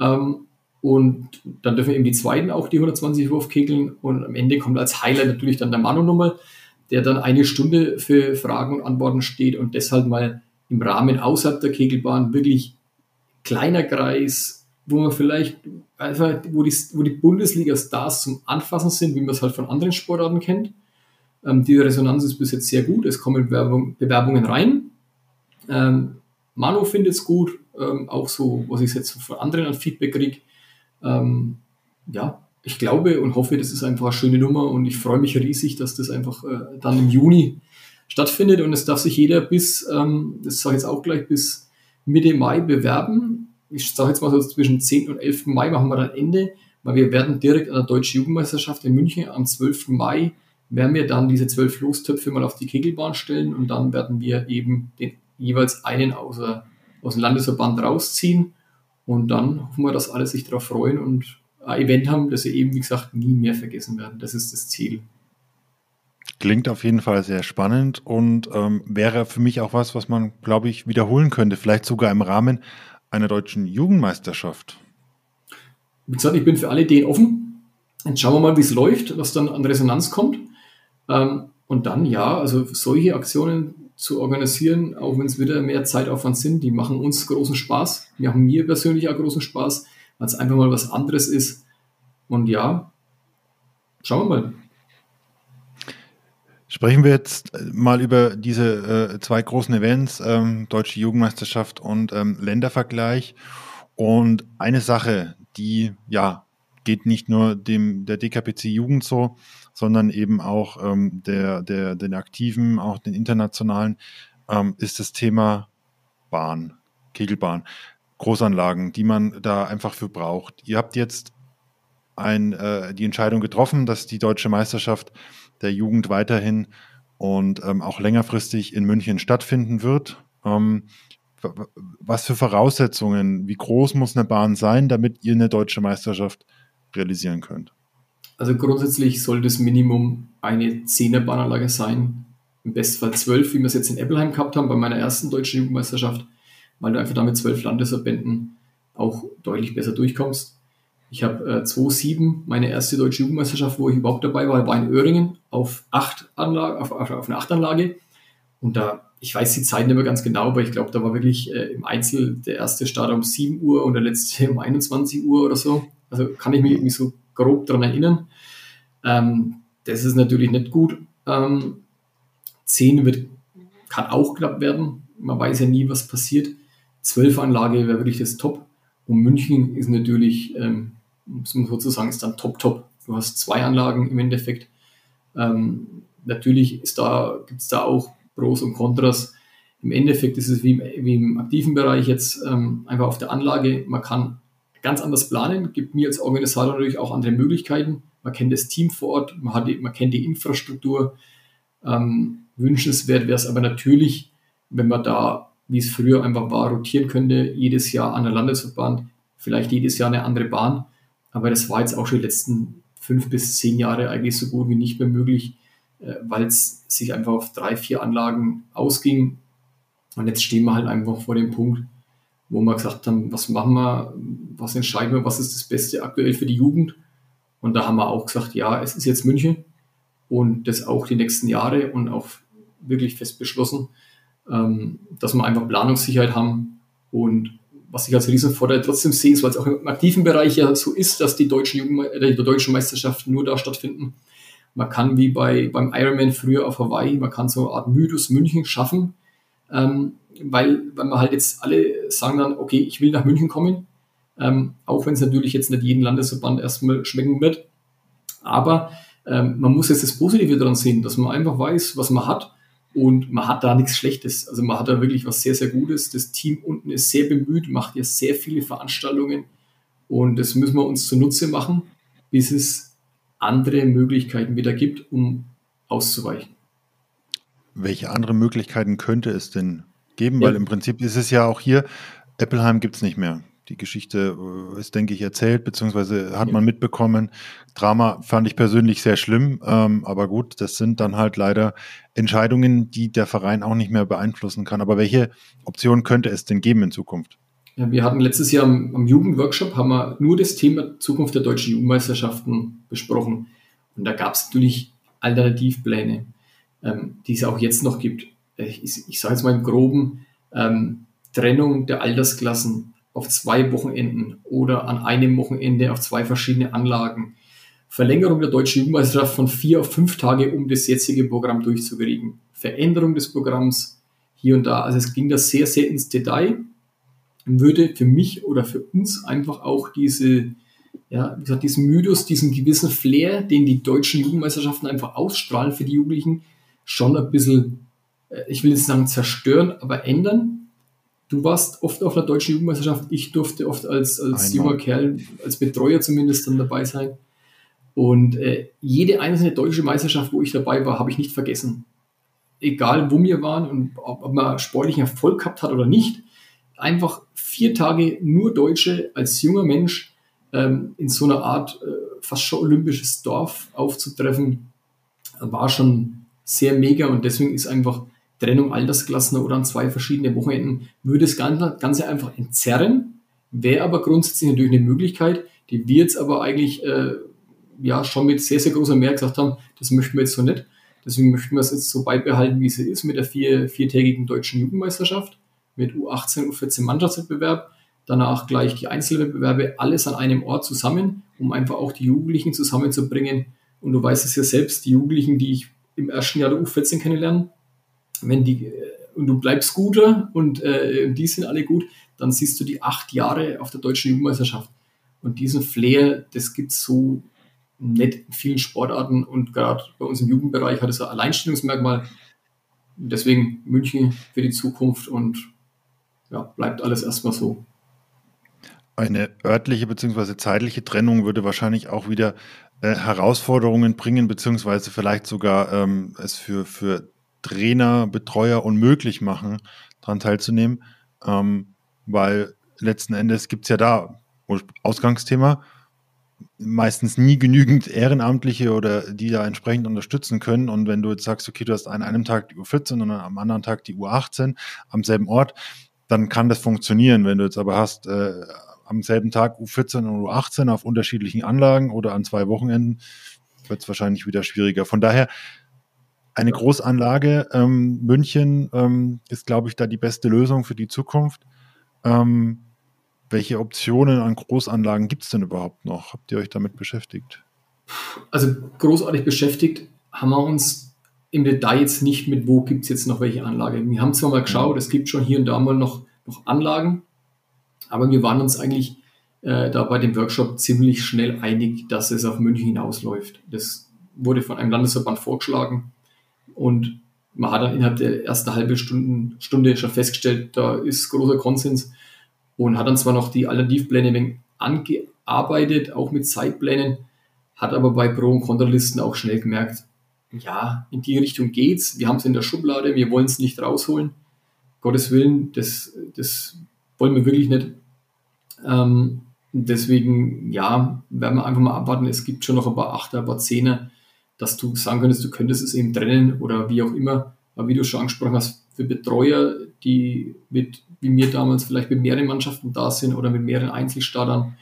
Ähm, und dann dürfen eben die Zweiten auch die 120 Wurf kegeln. Und am Ende kommt als Highlight natürlich dann der Manu nochmal der dann eine Stunde für Fragen und Antworten steht und deshalb mal im Rahmen außerhalb der Kegelbahn wirklich kleiner Kreis, wo man vielleicht einfach, wo die, wo die Bundesliga-Stars zum Anfassen sind, wie man es halt von anderen Sportarten kennt. Ähm, die Resonanz ist bis jetzt sehr gut. Es kommen Bewerbung, Bewerbungen rein. Ähm, Manu findet es gut, ähm, auch so, was ich jetzt von anderen an Feedback kriege. Ähm, ja, ich glaube und hoffe, das ist einfach eine schöne Nummer und ich freue mich riesig, dass das einfach äh, dann im Juni stattfindet und es darf sich jeder bis, ähm, das sage ich jetzt auch gleich, bis Mitte Mai bewerben. Ich sage jetzt mal so zwischen 10. und 11. Mai machen wir dann Ende, weil wir werden direkt an der Deutschen Jugendmeisterschaft in München am 12. Mai werden wir dann diese zwölf Lostöpfe mal auf die Kegelbahn stellen und dann werden wir eben den jeweils einen aus, aus dem Landesverband rausziehen und dann hoffen wir, dass alle sich darauf freuen und ein Event haben, das sie eben, wie gesagt, nie mehr vergessen werden. Das ist das Ziel. Klingt auf jeden Fall sehr spannend und ähm, wäre für mich auch was, was man, glaube ich, wiederholen könnte. Vielleicht sogar im Rahmen einer deutschen Jugendmeisterschaft. Wie gesagt, ich bin für alle Ideen offen. Jetzt schauen wir mal, wie es läuft, was dann an Resonanz kommt. Ähm, und dann, ja, also solche Aktionen zu organisieren, auch wenn es wieder mehr Zeitaufwand sind, die machen uns großen Spaß. Die machen mir persönlich auch großen Spaß, weil es einfach mal was anderes ist. Und ja, schauen wir mal. Sprechen wir jetzt mal über diese äh, zwei großen Events, ähm, Deutsche Jugendmeisterschaft und ähm, Ländervergleich. Und eine Sache, die ja geht nicht nur dem der DKPC Jugend so, sondern eben auch ähm, der, der, den Aktiven, auch den internationalen, ähm, ist das Thema Bahn, Kegelbahn, Großanlagen, die man da einfach für braucht. Ihr habt jetzt ein, äh, die Entscheidung getroffen, dass die deutsche Meisterschaft der Jugend weiterhin und ähm, auch längerfristig in München stattfinden wird. Ähm, was für Voraussetzungen, wie groß muss eine Bahn sein, damit ihr eine deutsche Meisterschaft realisieren könnt? Also grundsätzlich soll das Minimum eine 10er Bahnanlage sein. Im Bestfall 12, wie wir es jetzt in Eppelheim gehabt haben bei meiner ersten deutschen Jugendmeisterschaft, weil du einfach damit zwölf Landesverbänden auch deutlich besser durchkommst. Ich habe äh, 2007 meine erste deutsche Jugendmeisterschaft, wo ich überhaupt dabei war, war in Öhringen auf acht Anlage, auf, auf, eine Achtanlage. Und da, ich weiß die Zeit nicht mehr ganz genau, aber ich glaube, da war wirklich äh, im Einzel der erste Start um 7 Uhr und der letzte <laughs> um 21 Uhr oder so. Also kann ich mich irgendwie so grob daran erinnern. Ähm, das ist natürlich nicht gut. Ähm, 10 wird, kann auch knapp werden. Man weiß ja nie, was passiert. 12 Anlage wäre wirklich das Top. Und München ist natürlich, ähm, muss man sozusagen, ist dann top, top. Du hast zwei Anlagen im Endeffekt. Ähm, natürlich da, gibt es da auch Pros und Kontras. Im Endeffekt ist es wie im, wie im aktiven Bereich jetzt ähm, einfach auf der Anlage. Man kann ganz anders planen, gibt mir als Organisator natürlich auch andere Möglichkeiten. Man kennt das Team vor Ort, man, hat die, man kennt die Infrastruktur. Ähm, wünschenswert wäre es aber natürlich, wenn man da, wie es früher einfach war, rotieren könnte, jedes Jahr an der Landesverband, vielleicht jedes Jahr eine andere Bahn. Aber das war jetzt auch schon die letzten fünf bis zehn Jahre eigentlich so gut wie nicht mehr möglich, äh, weil es sich einfach auf drei, vier Anlagen ausging. Und jetzt stehen wir halt einfach vor dem Punkt, wo wir gesagt haben, was machen wir, was entscheiden wir, was ist das Beste aktuell für die Jugend. Und da haben wir auch gesagt, ja, es ist jetzt München und das auch die nächsten Jahre und auch wirklich fest beschlossen, ähm, dass wir einfach Planungssicherheit haben. Und was ich als Riesenvorteil trotzdem sehe, ist, weil es auch im aktiven Bereich ja so ist, dass die deutschen, äh, die deutschen Meisterschaften nur da stattfinden. Man kann wie bei, beim Ironman früher auf Hawaii, man kann so eine Art Mythos München schaffen, ähm, weil, weil man halt jetzt alle sagen dann, okay, ich will nach München kommen, ähm, auch wenn es natürlich jetzt nicht jeden Landesverband erstmal schmecken wird. Aber ähm, man muss jetzt das Positive daran sehen, dass man einfach weiß, was man hat und man hat da nichts Schlechtes. Also man hat da wirklich was sehr, sehr Gutes. Das Team unten ist sehr bemüht, macht ja sehr viele Veranstaltungen und das müssen wir uns zunutze machen, bis es andere Möglichkeiten wieder gibt, um auszuweichen. Welche andere Möglichkeiten könnte es denn geben? Ja. Weil im Prinzip ist es ja auch hier, Appleheim gibt es nicht mehr. Die Geschichte äh, ist, denke ich, erzählt, beziehungsweise hat man mitbekommen. Drama fand ich persönlich sehr schlimm, ähm, aber gut, das sind dann halt leider Entscheidungen, die der Verein auch nicht mehr beeinflussen kann. Aber welche Optionen könnte es denn geben in Zukunft? Ja, wir hatten letztes Jahr am, am Jugendworkshop haben wir nur das Thema Zukunft der deutschen Jugendmeisterschaften besprochen. Und da gab es natürlich Alternativpläne, ähm, die es auch jetzt noch gibt. Ich, ich, ich sage jetzt mal im Groben, ähm, Trennung der Altersklassen, auf zwei Wochenenden oder an einem Wochenende auf zwei verschiedene Anlagen. Verlängerung der deutschen Jugendmeisterschaft von vier auf fünf Tage, um das jetzige Programm durchzukriegen. Veränderung des Programms hier und da. Also es ging da sehr, sehr ins Detail würde für mich oder für uns einfach auch diese, ja, wie gesagt, diesen Mythos, diesen gewissen Flair, den die deutschen Jugendmeisterschaften einfach ausstrahlen für die Jugendlichen, schon ein bisschen, äh, ich will jetzt sagen zerstören, aber ändern Du warst oft auf einer deutschen Jugendmeisterschaft. Ich durfte oft als, als junger Kerl, als Betreuer zumindest dann dabei sein. Und äh, jede einzelne deutsche Meisterschaft, wo ich dabei war, habe ich nicht vergessen. egal wo wir waren und ob, ob man sportlichen Erfolg gehabt hat oder nicht, einfach vier Tage nur Deutsche als junger Mensch ähm, in so einer Art äh, fast schon olympisches Dorf aufzutreffen, war schon sehr mega und deswegen ist einfach Trennung Altersklassen oder an zwei verschiedene Wochenenden, würde das Ganze einfach entzerren, wäre aber grundsätzlich natürlich eine Möglichkeit, die wir jetzt aber eigentlich äh, ja schon mit sehr, sehr großer Mehr gesagt haben, das möchten wir jetzt so nicht. Deswegen möchten wir es jetzt so beibehalten, wie es ist, mit der vier, viertägigen deutschen Jugendmeisterschaft, mit U18, U14 Mannschaftswettbewerb, danach gleich die Einzelwettbewerbe, alles an einem Ort zusammen, um einfach auch die Jugendlichen zusammenzubringen. Und du weißt es ja selbst, die Jugendlichen, die ich im ersten Jahr der U14 kennenlerne, wenn die, äh, und du bleibst guter und äh, die sind alle gut, dann siehst du die acht Jahre auf der deutschen Jugendmeisterschaft. Und diesen Flair, das gibt es so nicht in vielen Sportarten und gerade bei uns im Jugendbereich hat es ein Alleinstellungsmerkmal. Deswegen München für die Zukunft und ja, bleibt alles erstmal so. Eine örtliche bzw. zeitliche Trennung würde wahrscheinlich auch wieder äh, Herausforderungen bringen, beziehungsweise vielleicht sogar ähm, es für, für Trainer, Betreuer unmöglich machen, daran teilzunehmen, ähm, weil letzten Endes gibt es ja da Ausgangsthema, meistens nie genügend Ehrenamtliche oder die da entsprechend unterstützen können. Und wenn du jetzt sagst, okay, du hast an einem Tag die U14 und am anderen Tag die U18 am selben Ort, dann kann das funktionieren. Wenn du jetzt aber hast, äh, am selben Tag U14 und U18 auf unterschiedlichen Anlagen oder an zwei Wochenenden, wird es wahrscheinlich wieder schwieriger. Von daher, eine Großanlage ähm, München ähm, ist, glaube ich, da die beste Lösung für die Zukunft. Ähm, welche Optionen an Großanlagen gibt es denn überhaupt noch? Habt ihr euch damit beschäftigt? Also großartig beschäftigt haben wir uns im Detail jetzt nicht mit, wo gibt es jetzt noch welche Anlage. Wir haben zwar mal geschaut, es gibt schon hier und da mal noch, noch Anlagen, aber wir waren uns eigentlich äh, da bei dem Workshop ziemlich schnell einig, dass es auf München hinausläuft. Das wurde von einem Landesverband vorgeschlagen und man hat dann innerhalb der ersten halben Stunden, Stunde schon festgestellt, da ist großer Konsens und hat dann zwar noch die Alternativpläne angearbeitet, auch mit Zeitplänen, hat aber bei Pro- und Kontralisten auch schnell gemerkt, ja, in die Richtung geht's, wir haben es in der Schublade, wir wollen es nicht rausholen. Gottes Willen, das, das wollen wir wirklich nicht. Ähm, deswegen, ja, werden wir einfach mal abwarten. Es gibt schon noch ein paar Achter, ein paar Zehner, dass du sagen könntest, du könntest es eben trennen oder wie auch immer. Aber wie du schon angesprochen hast, für Betreuer, die mit, wie mir damals vielleicht mit mehreren Mannschaften da sind oder mit mehreren Einzelstartern,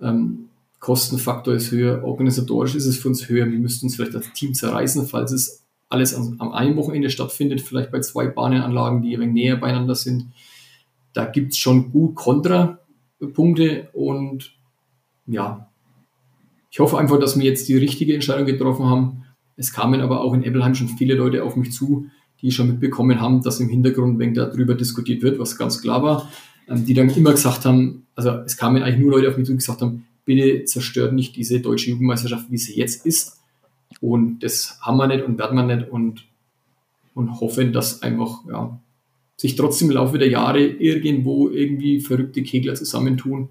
ähm, Kostenfaktor ist höher, organisatorisch ist es für uns höher. Wir müssten uns vielleicht als Team zerreißen, falls es alles am, am einen Wochenende stattfindet, vielleicht bei zwei Bahnenanlagen, die ein näher beieinander sind. Da gibt es schon gut Kontrapunkte und ja, ich hoffe einfach, dass wir jetzt die richtige Entscheidung getroffen haben. Es kamen aber auch in Ebbelheim schon viele Leute auf mich zu, die schon mitbekommen haben, dass im Hintergrund wenn darüber diskutiert wird, was ganz klar war, ähm, die dann immer gesagt haben, also es kamen eigentlich nur Leute auf mich zu, die gesagt haben, bitte zerstört nicht diese deutsche Jugendmeisterschaft, wie sie jetzt ist. Und das haben wir nicht und werden wir nicht und, und hoffen, dass einfach ja, sich trotzdem im Laufe der Jahre irgendwo irgendwie verrückte Kegler zusammentun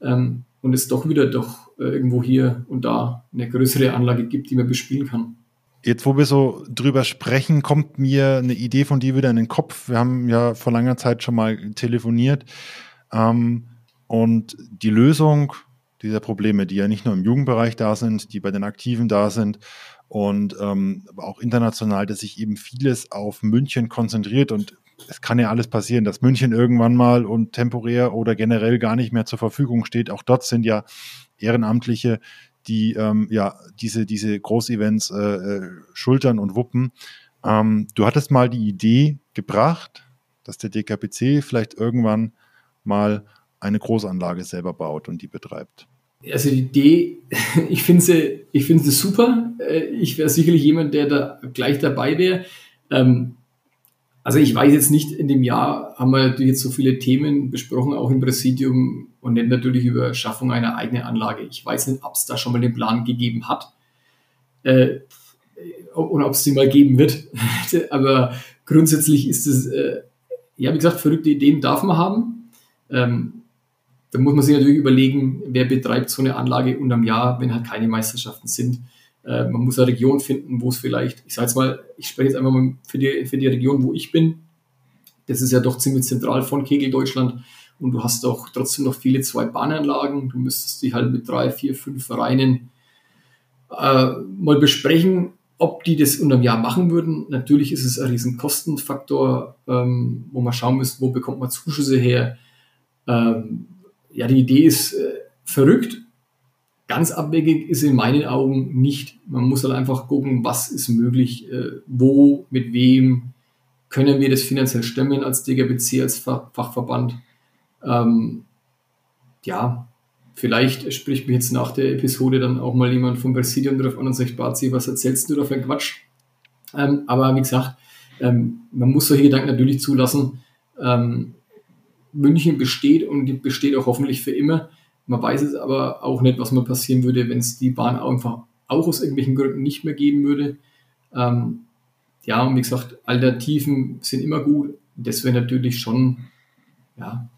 ähm, und es doch wieder doch irgendwo hier und da eine größere Anlage gibt, die man bespielen kann. Jetzt, wo wir so drüber sprechen, kommt mir eine Idee von dir wieder in den Kopf. Wir haben ja vor langer Zeit schon mal telefoniert. Ähm, und die Lösung dieser Probleme, die ja nicht nur im Jugendbereich da sind, die bei den Aktiven da sind und ähm, auch international, dass sich eben vieles auf München konzentriert und es kann ja alles passieren, dass München irgendwann mal und temporär oder generell gar nicht mehr zur Verfügung steht. Auch dort sind ja Ehrenamtliche, die ähm, ja diese, diese Großevents äh, äh, schultern und wuppen. Ähm, du hattest mal die Idee gebracht, dass der DKPC vielleicht irgendwann mal eine Großanlage selber baut und die betreibt. Also die Idee, <laughs> ich finde sie, ich finde sie super. Äh, ich wäre sicherlich jemand, der da gleich dabei wäre. Ähm, also ich weiß jetzt nicht, in dem Jahr haben wir natürlich jetzt so viele Themen besprochen, auch im Präsidium und nicht natürlich über Schaffung einer eigenen Anlage. Ich weiß nicht, ob es da schon mal den Plan gegeben hat äh, und ob es den mal geben wird. <laughs> Aber grundsätzlich ist es, äh, ja, wie gesagt, verrückte Ideen darf man haben. Ähm, da muss man sich natürlich überlegen, wer betreibt so eine Anlage unterm Jahr, wenn halt keine Meisterschaften sind. Äh, man muss eine Region finden, wo es vielleicht, ich sage jetzt mal, ich spreche jetzt einfach mal für die, für die Region, wo ich bin. Das ist ja doch ziemlich zentral von Kegel Deutschland. Und du hast auch trotzdem noch viele Zwei-Bahnanlagen. Du müsstest dich halt mit drei, vier, fünf Vereinen äh, mal besprechen, ob die das unterm Jahr machen würden. Natürlich ist es ein riesen Kostenfaktor, ähm, wo man schauen muss, wo bekommt man Zuschüsse her. Ähm, ja, die Idee ist äh, verrückt. Ganz abwegig ist in meinen Augen nicht. Man muss halt einfach gucken, was ist möglich, äh, wo, mit wem können wir das finanziell stemmen als DGBC, als Fach Fachverband. Ähm, ja, vielleicht spricht mir jetzt nach der Episode dann auch mal jemand vom Präsidium drauf an und sagt, Bazi, was erzählst du da für ein Quatsch? Ähm, aber wie gesagt, ähm, man muss solche Gedanken natürlich zulassen. Ähm, München besteht und besteht auch hoffentlich für immer. Man weiß es aber auch nicht, was mal passieren würde, wenn es die Bahn einfach auch aus irgendwelchen Gründen nicht mehr geben würde. Ähm, ja, und wie gesagt, Alternativen sind immer gut. Das wäre natürlich schon, ja,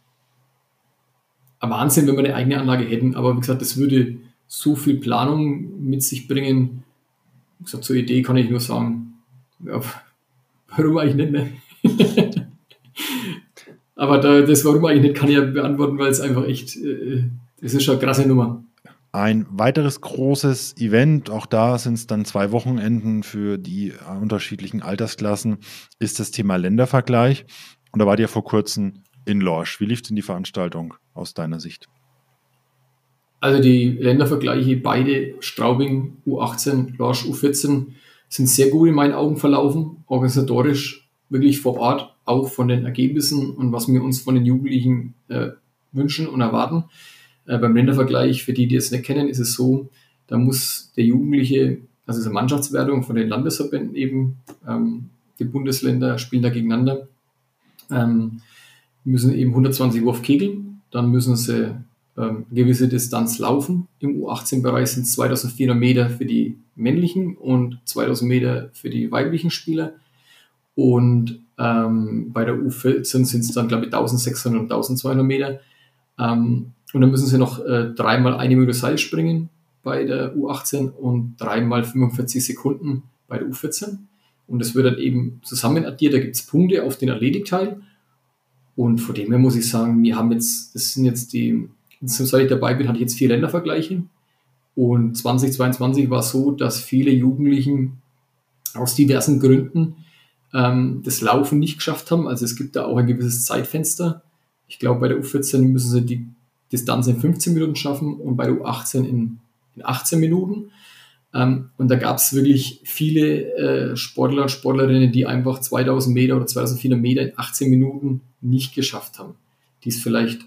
ein Wahnsinn, wenn wir eine eigene Anlage hätten. Aber wie gesagt, das würde so viel Planung mit sich bringen. Wie gesagt, zur Idee kann ich nur sagen, ja, <laughs> warum eigentlich nicht, ne? <laughs> Aber da, das warum eigentlich nicht, kann ich ja beantworten, weil es einfach echt, äh, das ist schon eine krasse Nummer. Ein weiteres großes Event, auch da sind es dann zwei Wochenenden für die unterschiedlichen Altersklassen, ist das Thema Ländervergleich. Und da war ja vor kurzem in Lorsch. Wie lief denn die Veranstaltung aus deiner Sicht? Also die Ländervergleiche, beide Straubing U18, Lorsch U14, sind sehr gut in meinen Augen verlaufen, organisatorisch wirklich vor Ort, auch von den Ergebnissen und was wir uns von den Jugendlichen äh, wünschen und erwarten. Äh, beim Ländervergleich, für die, die es nicht kennen, ist es so, da muss der Jugendliche, also eine Mannschaftswertung von den Landesverbänden eben, ähm, die Bundesländer spielen da gegeneinander, ähm, müssen eben 120 Wurf kegeln, dann müssen sie ähm, gewisse Distanz laufen. Im U18-Bereich sind es 2400 Meter für die männlichen und 2000 Meter für die weiblichen Spieler. Und ähm, bei der U14 sind es dann, glaube ich, 1600 und 1200 Meter. Ähm, und dann müssen sie noch äh, dreimal eine Minute Seil springen bei der U18 und dreimal 45 Sekunden bei der U14. Und das wird dann eben zusammen addiert. Da gibt es Punkte auf den Athletikteil. Und von dem her muss ich sagen, wir haben jetzt, das sind jetzt die, seit ich dabei bin, hatte ich jetzt vier Ländervergleiche. Und 2022 war so, dass viele Jugendlichen aus diversen Gründen ähm, das Laufen nicht geschafft haben. Also es gibt da auch ein gewisses Zeitfenster. Ich glaube, bei der U14 müssen sie die Distanz in 15 Minuten schaffen und bei der U18 in, in 18 Minuten. Ähm, und da gab es wirklich viele äh, Sportler und Sportlerinnen, die einfach 2000 Meter oder 2400 Meter in 18 Minuten nicht geschafft haben. Die es vielleicht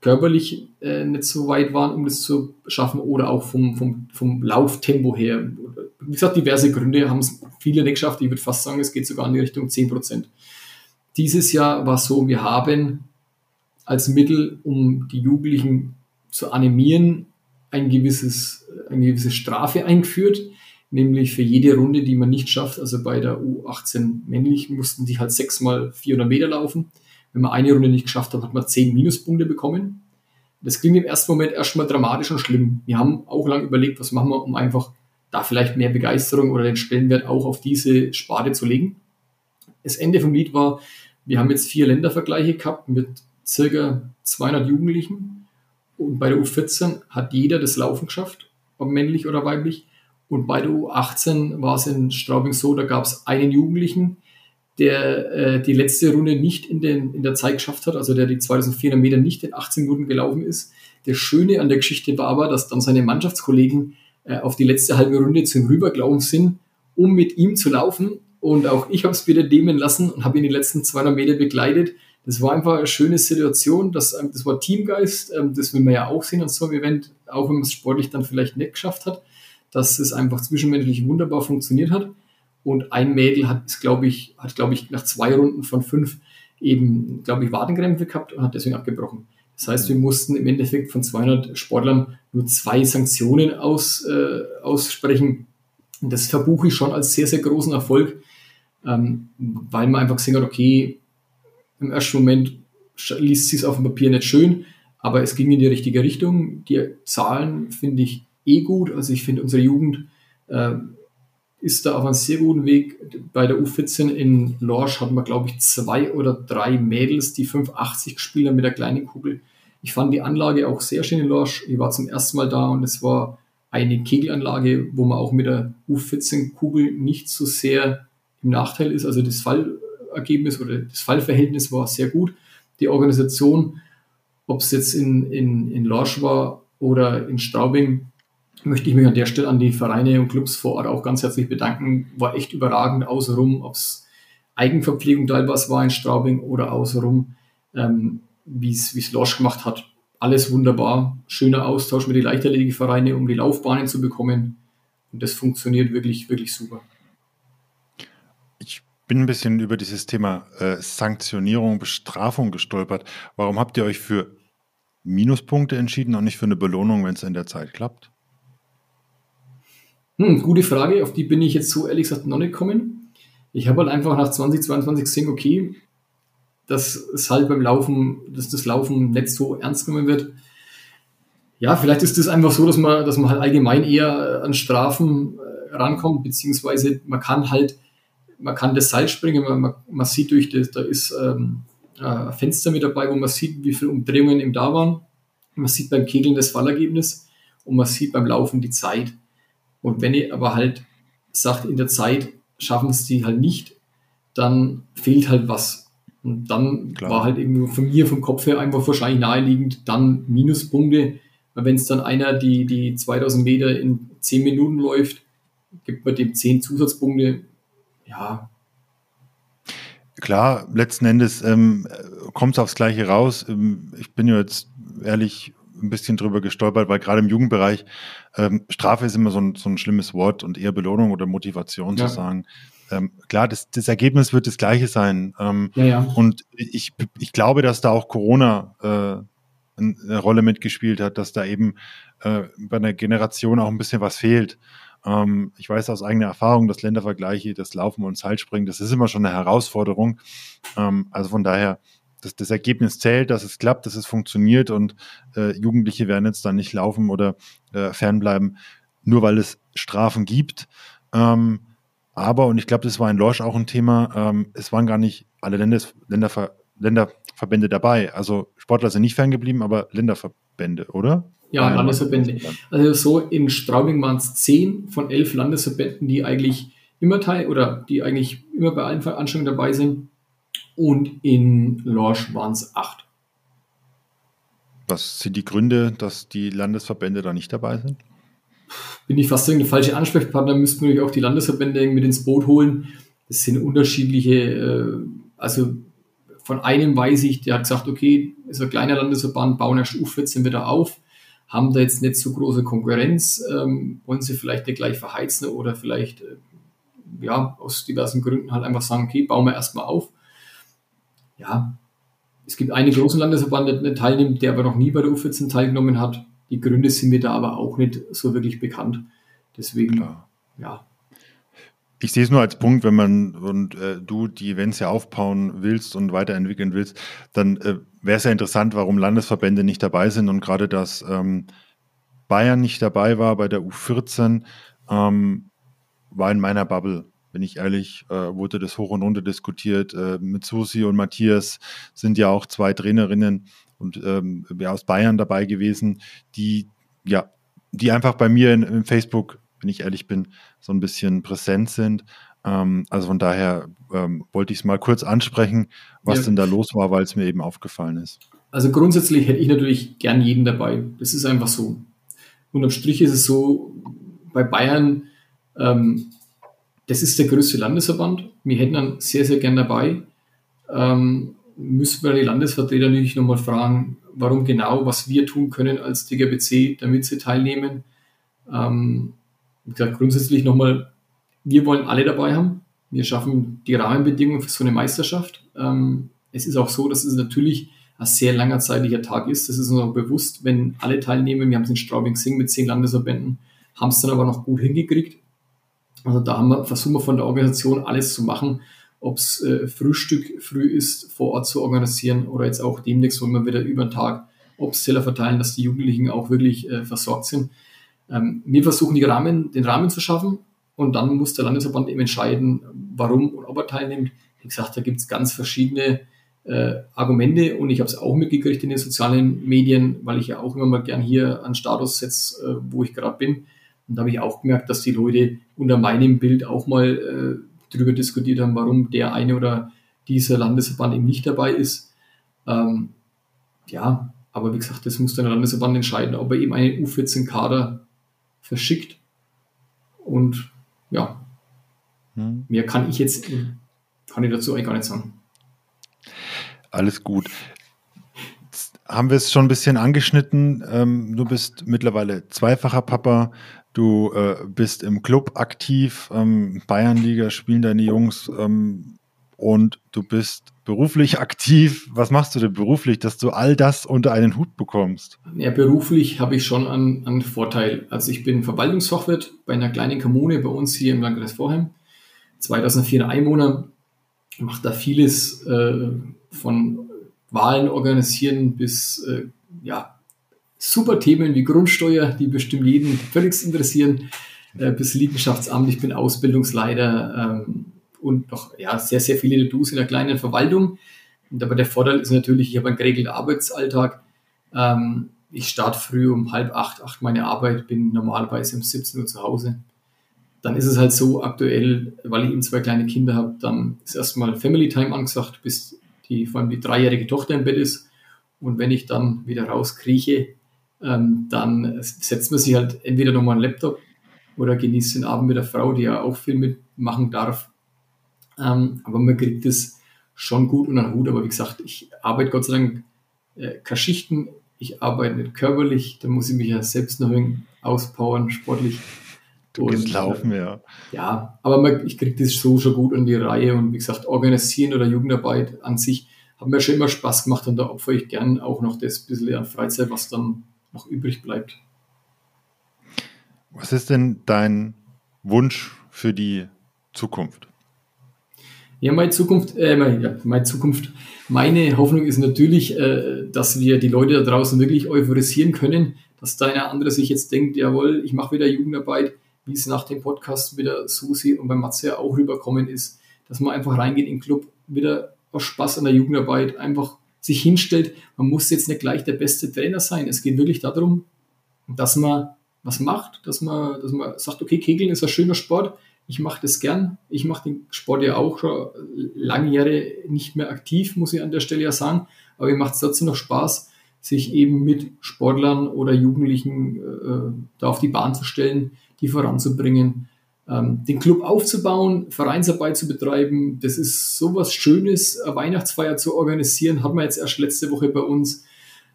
körperlich äh, nicht so weit waren, um das zu schaffen oder auch vom, vom, vom Lauftempo her. Wie gesagt, diverse Gründe haben es viele nicht geschafft. Ich würde fast sagen, es geht sogar in die Richtung 10 Prozent. Dieses Jahr war es so, wir haben als Mittel, um die Jugendlichen zu animieren, ein gewisses, eine gewisse Strafe eingeführt, nämlich für jede Runde, die man nicht schafft, also bei der U18 männlich, mussten die halt sechsmal 400 Meter laufen. Wenn man eine Runde nicht geschafft hat, hat man zehn Minuspunkte bekommen. Das klingt im ersten Moment erstmal dramatisch und schlimm. Wir haben auch lange überlegt, was machen wir, um einfach da vielleicht mehr Begeisterung oder den Stellenwert auch auf diese Sparte zu legen. Das Ende vom Lied war, wir haben jetzt vier Ländervergleiche gehabt mit circa 200 Jugendlichen und bei der U14 hat jeder das Laufen geschafft, ob männlich oder weiblich. Und bei der U18 war es in Straubing so, da gab es einen Jugendlichen, der äh, die letzte Runde nicht in, den, in der Zeit geschafft hat, also der die 2400 Meter nicht in 18 Minuten gelaufen ist. Das Schöne an der Geschichte war aber, dass dann seine Mannschaftskollegen äh, auf die letzte halbe Runde zu ihm rübergelaufen sind, um mit ihm zu laufen. Und auch ich habe es wieder nehmen lassen und habe ihn die letzten 200 Meter begleitet. Das war einfach eine schöne Situation. Das, ähm, das war Teamgeist. Ähm, das will man ja auch sehen an so einem Event, auch wenn man es sportlich dann vielleicht nicht geschafft hat, dass es einfach zwischenmenschlich wunderbar funktioniert hat. Und ein Mädel hat, glaube ich, hat, glaube ich, nach zwei Runden von fünf eben, glaube ich, Wadenkrämpfe gehabt und hat deswegen abgebrochen. Das heißt, wir mussten im Endeffekt von 200 Sportlern nur zwei Sanktionen aus, äh, aussprechen. Und das verbuche ich schon als sehr, sehr großen Erfolg, ähm, weil man einfach gesehen hat, okay, im ersten Moment liest sich es auf dem Papier nicht schön, aber es ging in die richtige Richtung. Die Zahlen finde ich eh gut. Also ich finde, unsere Jugend äh, ist da auf einem sehr guten Weg. Bei der U14 in Lorsch hatten wir, glaube ich, zwei oder drei Mädels, die 580 gespielt haben mit der kleinen Kugel. Ich fand die Anlage auch sehr schön in Lorsch. Ich war zum ersten Mal da und es war eine Kegelanlage, wo man auch mit der U14-Kugel nicht so sehr im Nachteil ist. Also das Fallergebnis oder das Fallverhältnis war sehr gut. Die Organisation, ob es jetzt in, in, in Lorsch war oder in Straubing, möchte ich mich an der Stelle an die Vereine und Clubs vor Ort auch ganz herzlich bedanken. War echt überragend außenrum, ob es Eigenverpflegung teilweise war in Straubing oder außenrum, ähm, wie es Losch gemacht hat. Alles wunderbar. Schöner Austausch mit den Leichtathletikvereinen, um die Laufbahnen zu bekommen. Und das funktioniert wirklich, wirklich super. Bin ein bisschen über dieses Thema äh, Sanktionierung, Bestrafung gestolpert. Warum habt ihr euch für Minuspunkte entschieden und nicht für eine Belohnung, wenn es in der Zeit klappt? Hm, gute Frage, auf die bin ich jetzt so ehrlich gesagt noch nicht gekommen. Ich habe halt einfach nach 2022 gesehen, okay, dass es halt beim Laufen, dass das Laufen nicht so ernst genommen wird. Ja, vielleicht ist das einfach so, dass man, dass man halt allgemein eher an Strafen äh, rankommt, beziehungsweise man kann halt, man kann das Seil springen, man, man sieht durch das, da ist ähm, ein Fenster mit dabei, wo man sieht, wie viele Umdrehungen im da waren. Man sieht beim Kegeln das Fallergebnis und man sieht beim Laufen die Zeit. Und wenn ihr aber halt sagt, in der Zeit schaffen es die halt nicht, dann fehlt halt was. Und dann Klar. war halt irgendwie von mir vom Kopf her einfach wahrscheinlich naheliegend, dann Minuspunkte. Weil wenn es dann einer die, die 2000 Meter in 10 Minuten läuft, gibt man dem 10 Zusatzpunkte. Ja. Klar, letzten Endes ähm, kommt es aufs Gleiche raus. Ähm, ich bin ja jetzt ehrlich ein bisschen drüber gestolpert, weil gerade im Jugendbereich ähm, Strafe ist immer so ein, so ein schlimmes Wort und eher Belohnung oder Motivation ja. zu sagen. Ähm, klar, das, das Ergebnis wird das gleiche sein. Ähm, ja, ja. Und ich, ich glaube, dass da auch Corona äh, eine Rolle mitgespielt hat, dass da eben äh, bei einer Generation auch ein bisschen was fehlt. Ähm, ich weiß aus eigener Erfahrung, dass Ländervergleiche, das Laufen und Seilspringen, das ist immer schon eine Herausforderung. Ähm, also von daher das, das Ergebnis zählt, dass es klappt, dass es funktioniert und äh, Jugendliche werden jetzt dann nicht laufen oder äh, fernbleiben, nur weil es Strafen gibt. Ähm, aber, und ich glaube, das war in Lorsch auch ein Thema, ähm, es waren gar nicht alle Ländes, Länderver, Länderverbände dabei. Also Sportler sind nicht ferngeblieben, aber Länderverbände, oder? Ja, Landesverbände. Also so in Straubing waren es zehn von elf Landesverbänden, die eigentlich immer teil oder die eigentlich immer bei allen Veranstaltungen dabei sind und in Lorsch waren es acht. Was sind die Gründe, dass die Landesverbände da nicht dabei sind? Bin ich fast der falsche Ansprechpartner, müssten wir auch die Landesverbände mit ins Boot holen. Das sind unterschiedliche, äh, also von einem weiß ich, der hat gesagt, okay, ist ein kleiner Landesverband, bauen erst U14 wieder auf, haben da jetzt nicht so große Konkurrenz, ähm, wollen sie vielleicht nicht gleich verheizen oder vielleicht, äh, ja, aus diversen Gründen halt einfach sagen, okay, bauen wir erstmal auf ja, es gibt einen großen Landesverband, der teilnimmt, der aber noch nie bei der U14 teilgenommen hat. Die Gründe sind mir da aber auch nicht so wirklich bekannt. Deswegen, Klar. ja. Ich sehe es nur als Punkt, wenn man und äh, du die Events ja aufbauen willst und weiterentwickeln willst, dann äh, wäre es ja interessant, warum Landesverbände nicht dabei sind und gerade dass ähm, Bayern nicht dabei war bei der U14, ähm, war in meiner Bubble bin ich ehrlich, äh, wurde das hoch und runter diskutiert. Äh, mit Susi und Matthias sind ja auch zwei Trainerinnen und ähm, ja, aus Bayern dabei gewesen, die ja, die einfach bei mir in Facebook, wenn ich ehrlich bin, so ein bisschen präsent sind. Ähm, also von daher ähm, wollte ich es mal kurz ansprechen, was ja. denn da los war, weil es mir eben aufgefallen ist. Also grundsätzlich hätte ich natürlich gern jeden dabei. Das ist einfach so. Unterm Strich ist es so, bei Bayern ähm, das ist der größte Landesverband. Wir hätten dann sehr, sehr gern dabei. Ähm, müssen wir die Landesvertreter natürlich nochmal fragen, warum genau, was wir tun können als DGBC, damit sie teilnehmen. Ähm, wie gesagt, grundsätzlich nochmal, wir wollen alle dabei haben. Wir schaffen die Rahmenbedingungen für so eine Meisterschaft. Ähm, es ist auch so, dass es natürlich ein sehr langer zeitlicher Tag ist. Das ist uns auch bewusst, wenn alle teilnehmen. Wir haben es in Straubing-Sing mit zehn Landesverbänden, haben es dann aber noch gut hingekriegt. Also da haben wir, versuchen wir von der Organisation alles zu machen, ob es äh, Frühstück früh ist, vor Ort zu organisieren oder jetzt auch demnächst wollen wir wieder über den Tag Obstteller verteilen, dass die Jugendlichen auch wirklich äh, versorgt sind. Ähm, wir versuchen die Rahmen, den Rahmen zu schaffen und dann muss der Landesverband eben entscheiden, warum und ob er teilnimmt. Wie gesagt, da gibt es ganz verschiedene äh, Argumente und ich habe es auch mitgekriegt in den sozialen Medien, weil ich ja auch immer mal gern hier an Status setze, äh, wo ich gerade bin. Und da habe ich auch gemerkt, dass die Leute unter meinem Bild auch mal äh, darüber diskutiert haben, warum der eine oder dieser Landesverband eben nicht dabei ist. Ähm, ja, aber wie gesagt, das muss dann der Landesverband entscheiden, ob er eben einen U14-Kader verschickt. Und ja, hm. mehr kann ich jetzt, kann ich dazu eigentlich gar nicht sagen. Alles gut. Jetzt haben wir es schon ein bisschen angeschnitten. Ähm, du bist mittlerweile zweifacher Papa. Du äh, bist im Club aktiv. Ähm, Bayernliga spielen deine Jungs. Ähm, und du bist beruflich aktiv. Was machst du denn beruflich, dass du all das unter einen Hut bekommst? Ja, beruflich habe ich schon einen, einen Vorteil. Also ich bin Verwaltungsfachwirt bei einer kleinen Kommune bei uns hier im Landkreis Vorheim. 2004 Einwohner, mache da vieles äh, von Wahlen organisieren bis äh, ja, super Themen wie Grundsteuer, die bestimmt jeden völlig interessieren, äh, bis Liegenschaftsamt. Ich bin Ausbildungsleiter ähm, und noch ja, sehr, sehr viele Do's in der kleinen Verwaltung. Und aber der Vorteil ist natürlich, ich habe einen geregelten Arbeitsalltag. Ähm, ich starte früh um halb acht, acht meine Arbeit, bin normalerweise um 17 Uhr zu Hause. Dann ist es halt so aktuell, weil ich eben zwei kleine Kinder habe, dann ist erstmal Family Time angesagt, bis die, vor allem die dreijährige Tochter im Bett ist. Und wenn ich dann wieder rauskrieche, ähm, dann setzt man sich halt entweder nochmal einen Laptop oder genießt den Abend mit der Frau, die ja auch viel mitmachen darf. Ähm, aber man kriegt das schon gut unter den Hut. Aber wie gesagt, ich arbeite Gott sei Dank äh, keine Schichten. Ich arbeite nicht körperlich. Da muss ich mich ja selbst noch ein auspowern, sportlich. Du und, laufen, äh, ja. Ja, aber man, ich kriege das so schon gut in die Reihe. Und wie gesagt, organisieren oder Jugendarbeit an sich hat mir schon immer Spaß gemacht. Und da opfere ich gern auch noch das bisschen an Freizeit, was dann noch übrig bleibt. Was ist denn dein Wunsch für die Zukunft? Ja, meine Zukunft, äh, meine, ja, meine Zukunft, meine Hoffnung ist natürlich, äh, dass wir die Leute da draußen wirklich euphorisieren können, dass da einer andere sich jetzt denkt, jawohl, ich mache wieder Jugendarbeit, wie es nach dem Podcast wieder Susi und bei Matze auch rüberkommen ist, dass man einfach reingeht in den Club, wieder aus Spaß an der Jugendarbeit einfach sich hinstellt. Man muss jetzt nicht gleich der beste Trainer sein. Es geht wirklich darum, dass man was macht, dass man, dass man sagt, okay, Kegeln ist ein schöner Sport, ich mache das gern. Ich mache den Sport ja auch schon lange Jahre nicht mehr aktiv, muss ich an der Stelle ja sagen. Aber mir macht es trotzdem noch Spaß, sich eben mit Sportlern oder Jugendlichen äh, da auf die Bahn zu stellen, die voranzubringen, ähm, den Club aufzubauen, Vereinsarbeit zu betreiben. Das ist sowas Schönes, eine Weihnachtsfeier zu organisieren. Hat man jetzt erst letzte Woche bei uns.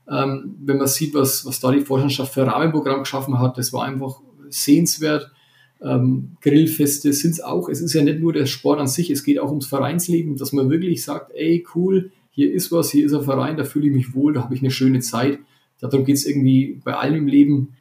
Ähm, wenn man sieht, was, was da die Vorstandschaft für Rahmenprogramm geschaffen hat, das war einfach sehenswert ähm, Grillfeste sind es auch. Es ist ja nicht nur der Sport an sich, es geht auch ums Vereinsleben, dass man wirklich sagt, ey, cool, hier ist was, hier ist ein Verein, da fühle ich mich wohl, da habe ich eine schöne Zeit. Darum geht es irgendwie bei allem im Leben.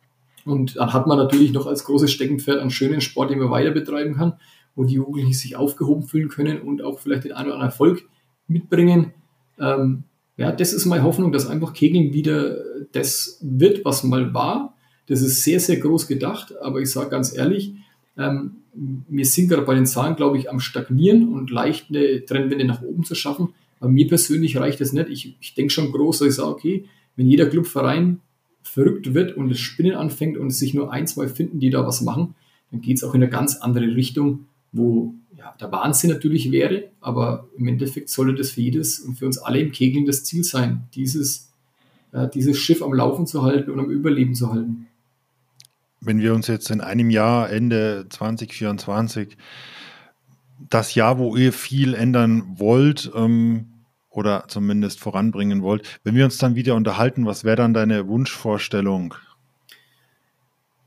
Und dann hat man natürlich noch als großes Steckenpferd einen schönen Sport, den man weiter betreiben kann, wo die Jugendlichen sich aufgehoben fühlen können und auch vielleicht den einen oder anderen Erfolg mitbringen. Ähm, ja, das ist meine Hoffnung, dass einfach Kegeln wieder das wird, was mal war. Das ist sehr, sehr groß gedacht, aber ich sage ganz ehrlich, ähm, wir sind gerade bei den Zahlen, glaube ich, am Stagnieren und leicht eine Trendwende nach oben zu schaffen. Aber mir persönlich reicht das nicht. Ich, ich denke schon groß, dass ich sage, okay, wenn jeder Clubverein verrückt wird und das Spinnen anfängt und es sich nur ein, zwei finden, die da was machen, dann geht es auch in eine ganz andere Richtung, wo ja, der Wahnsinn natürlich wäre, aber im Endeffekt sollte das für jedes und für uns alle im Kegeln das Ziel sein, dieses, äh, dieses Schiff am Laufen zu halten und am Überleben zu halten wenn wir uns jetzt in einem Jahr, Ende 2024, das Jahr, wo ihr viel ändern wollt ähm, oder zumindest voranbringen wollt, wenn wir uns dann wieder unterhalten, was wäre dann deine Wunschvorstellung?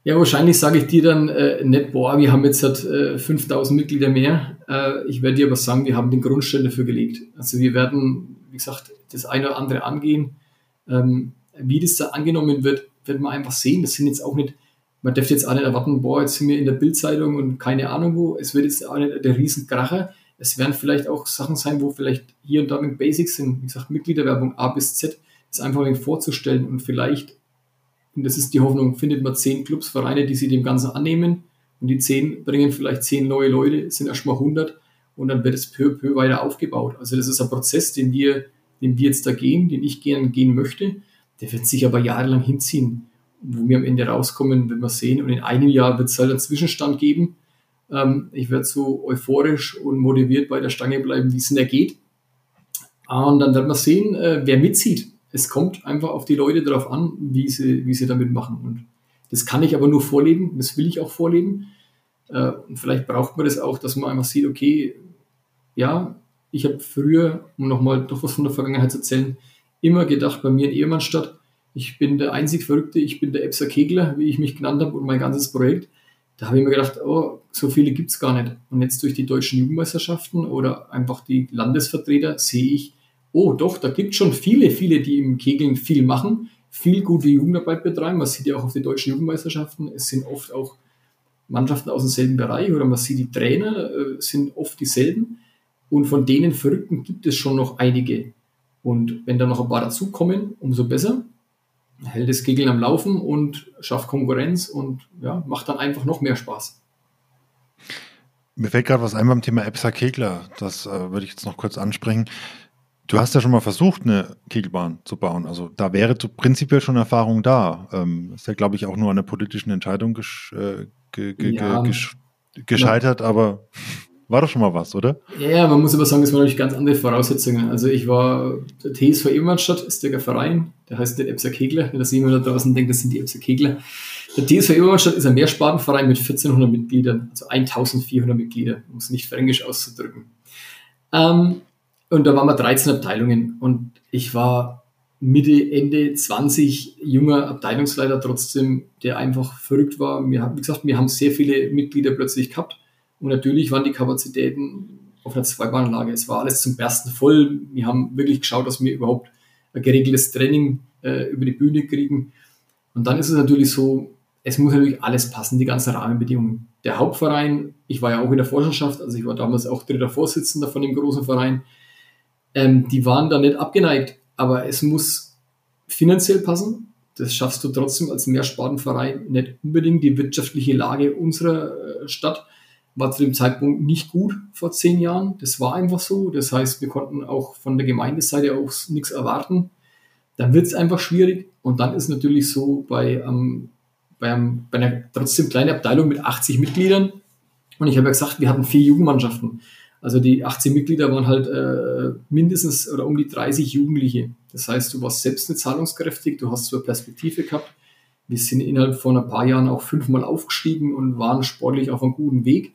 Ja, wahrscheinlich sage ich dir dann äh, nicht, boah, wir haben jetzt halt, äh, 5000 Mitglieder mehr. Äh, ich werde dir aber sagen, wir haben den Grundstein dafür gelegt. Also wir werden, wie gesagt, das eine oder andere angehen. Ähm, wie das da angenommen wird, wird man einfach sehen. Das sind jetzt auch nicht man dürfte jetzt auch nicht erwarten, boah, jetzt sind wir in der Bildzeitung und keine Ahnung wo. Es wird jetzt auch nicht der Riesenkracher. Es werden vielleicht auch Sachen sein, wo vielleicht hier und da mit Basics sind. Wie gesagt, Mitgliederwerbung A bis Z ist einfach ein vorzustellen und vielleicht und das ist die Hoffnung, findet man zehn Clubs, Vereine, die sich dem Ganzen annehmen und die zehn bringen vielleicht zehn neue Leute, sind erstmal 100 und dann wird es peu à peu weiter aufgebaut. Also das ist ein Prozess, den wir, den wir jetzt da gehen, den ich gern gehen möchte. Der wird sich aber jahrelang hinziehen, wo wir am Ende rauskommen, wenn wir sehen. Und in einem Jahr wird es halt einen Zwischenstand geben. Ähm, ich werde so euphorisch und motiviert bei der Stange bleiben, wie es denn geht. Und dann wird man sehen, äh, wer mitzieht. Es kommt einfach auf die Leute darauf an, wie sie, wie sie damit machen. Und das kann ich aber nur vorleben, das will ich auch vorleben. Äh, und vielleicht braucht man das auch, dass man einfach sieht, okay, ja, ich habe früher, um nochmal doch was von der Vergangenheit zu erzählen, immer gedacht, bei mir in Ehemannstadt, ich bin der einzig Verrückte, ich bin der Epser Kegler, wie ich mich genannt habe und mein ganzes Projekt. Da habe ich mir gedacht, oh, so viele gibt es gar nicht. Und jetzt durch die deutschen Jugendmeisterschaften oder einfach die Landesvertreter sehe ich, oh doch, da gibt es schon viele, viele, die im Kegeln viel machen, viel gute Jugendarbeit betreiben. Man sieht ja auch auf die deutschen Jugendmeisterschaften, es sind oft auch Mannschaften aus demselben Bereich oder man sieht, die Trainer äh, sind oft dieselben. Und von denen Verrückten gibt es schon noch einige. Und wenn da noch ein paar dazukommen, umso besser. Hält das Kegeln am Laufen und schafft Konkurrenz und ja, macht dann einfach noch mehr Spaß. Mir fällt gerade was ein beim Thema Epsa Kegler. Das äh, würde ich jetzt noch kurz ansprechen. Du hast ja schon mal versucht, eine Kegelbahn zu bauen. Also da wäre prinzipiell schon Erfahrung da. Ähm, ist ja, glaube ich, auch nur an der politischen Entscheidung gesch äh, ge ge ja, gesch gescheitert, aber war doch schon mal was, oder? Ja, man muss aber sagen, es waren natürlich ganz andere Voraussetzungen. Also ich war, der TSV Ebermannstadt ist der Verein, der heißt nicht Epser Kegler, wenn das jemand da draußen denkt, das sind die Epser Kegler. Der TSV Ebermannstadt ist ein Mehrspartenverein mit 1400 Mitgliedern, also 1400 Mitglieder, um es nicht fränkisch auszudrücken. Ähm, und da waren wir 13 Abteilungen und ich war Mitte, Ende 20 junger Abteilungsleiter trotzdem, der einfach verrückt war. Wir haben, wie gesagt, wir haben sehr viele Mitglieder plötzlich gehabt und natürlich waren die Kapazitäten auf einer Zweibahnanlage. Es war alles zum Bersten voll. Wir haben wirklich geschaut, dass wir überhaupt ein geregeltes Training äh, über die Bühne kriegen. Und dann ist es natürlich so, es muss natürlich alles passen, die ganzen Rahmenbedingungen. Der Hauptverein, ich war ja auch in der Vorstandschaft, also ich war damals auch dritter Vorsitzender von dem großen Verein, ähm, die waren da nicht abgeneigt, aber es muss finanziell passen. Das schaffst du trotzdem als Mehrspartenverein nicht unbedingt. Die wirtschaftliche Lage unserer äh, Stadt war zu dem Zeitpunkt nicht gut vor zehn Jahren. Das war einfach so. Das heißt, wir konnten auch von der Gemeindeseite aus nichts erwarten. Dann wird es einfach schwierig. Und dann ist natürlich so bei, ähm, bei, einem, bei einer trotzdem kleinen Abteilung mit 80 Mitgliedern. Und ich habe ja gesagt, wir hatten vier Jugendmannschaften. Also die 18 Mitglieder waren halt äh, mindestens oder um die 30 Jugendliche. Das heißt, du warst selbst nicht zahlungskräftig, du hast eine Perspektive gehabt. Wir sind innerhalb von ein paar Jahren auch fünfmal aufgestiegen und waren sportlich auf einem guten Weg.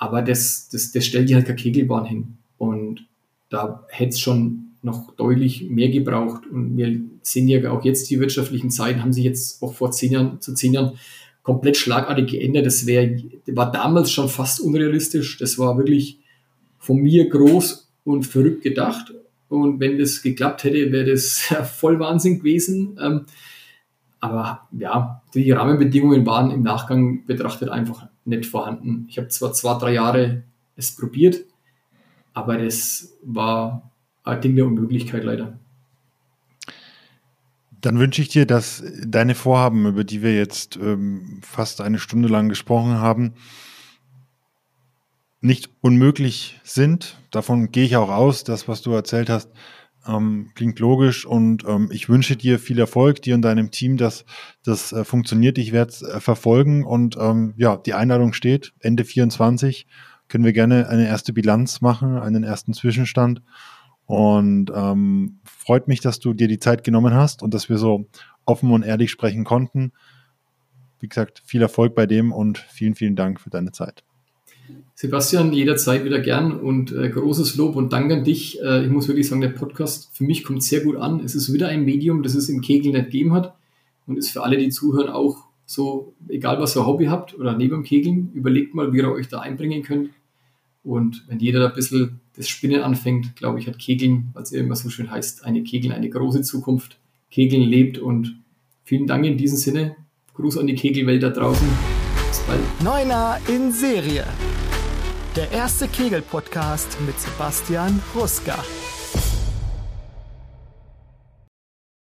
Aber das, das, das stellt dir halt keine Kegelbahn hin. Und da hätte es schon noch deutlich mehr gebraucht. Und wir sehen ja auch jetzt, die wirtschaftlichen Zeiten haben sich jetzt auch vor zehn Jahren, zu zehn Jahren komplett schlagartig geändert. Das wär, war damals schon fast unrealistisch. Das war wirklich von mir groß und verrückt gedacht. Und wenn das geklappt hätte, wäre das <laughs> voll Wahnsinn gewesen. Ähm, aber ja, die Rahmenbedingungen waren im Nachgang betrachtet einfach nicht vorhanden. Ich habe zwar zwei, drei Jahre es probiert, aber das war ein Ding der Unmöglichkeit leider. Dann wünsche ich dir, dass deine Vorhaben, über die wir jetzt ähm, fast eine Stunde lang gesprochen haben, nicht unmöglich sind. Davon gehe ich auch aus. Das, was du erzählt hast, ähm, klingt logisch und ähm, ich wünsche dir viel Erfolg, dir und deinem Team, dass das äh, funktioniert. Ich werde es äh, verfolgen und ähm, ja, die Einladung steht. Ende 24 können wir gerne eine erste Bilanz machen, einen ersten Zwischenstand. Und ähm, freut mich, dass du dir die Zeit genommen hast und dass wir so offen und ehrlich sprechen konnten. Wie gesagt, viel Erfolg bei dem und vielen, vielen Dank für deine Zeit. Sebastian, jederzeit wieder gern und äh, großes Lob und Dank an dich. Äh, ich muss wirklich sagen, der Podcast für mich kommt sehr gut an. Es ist wieder ein Medium, das es im Kegel nicht gegeben hat und ist für alle, die zuhören, auch so, egal was ihr Hobby habt oder neben dem Kegeln, überlegt mal, wie ihr euch da einbringen könnt. Und wenn jeder da ein bisschen das Spinnen anfängt, glaube ich, hat Kegeln, er immer so schön heißt, eine Kegeln, eine große Zukunft. Kegeln lebt und vielen Dank in diesem Sinne. Gruß an die Kegelwelt da draußen. Bis bald. Neuner in Serie. Der erste Kegel-Podcast mit Sebastian Ruska.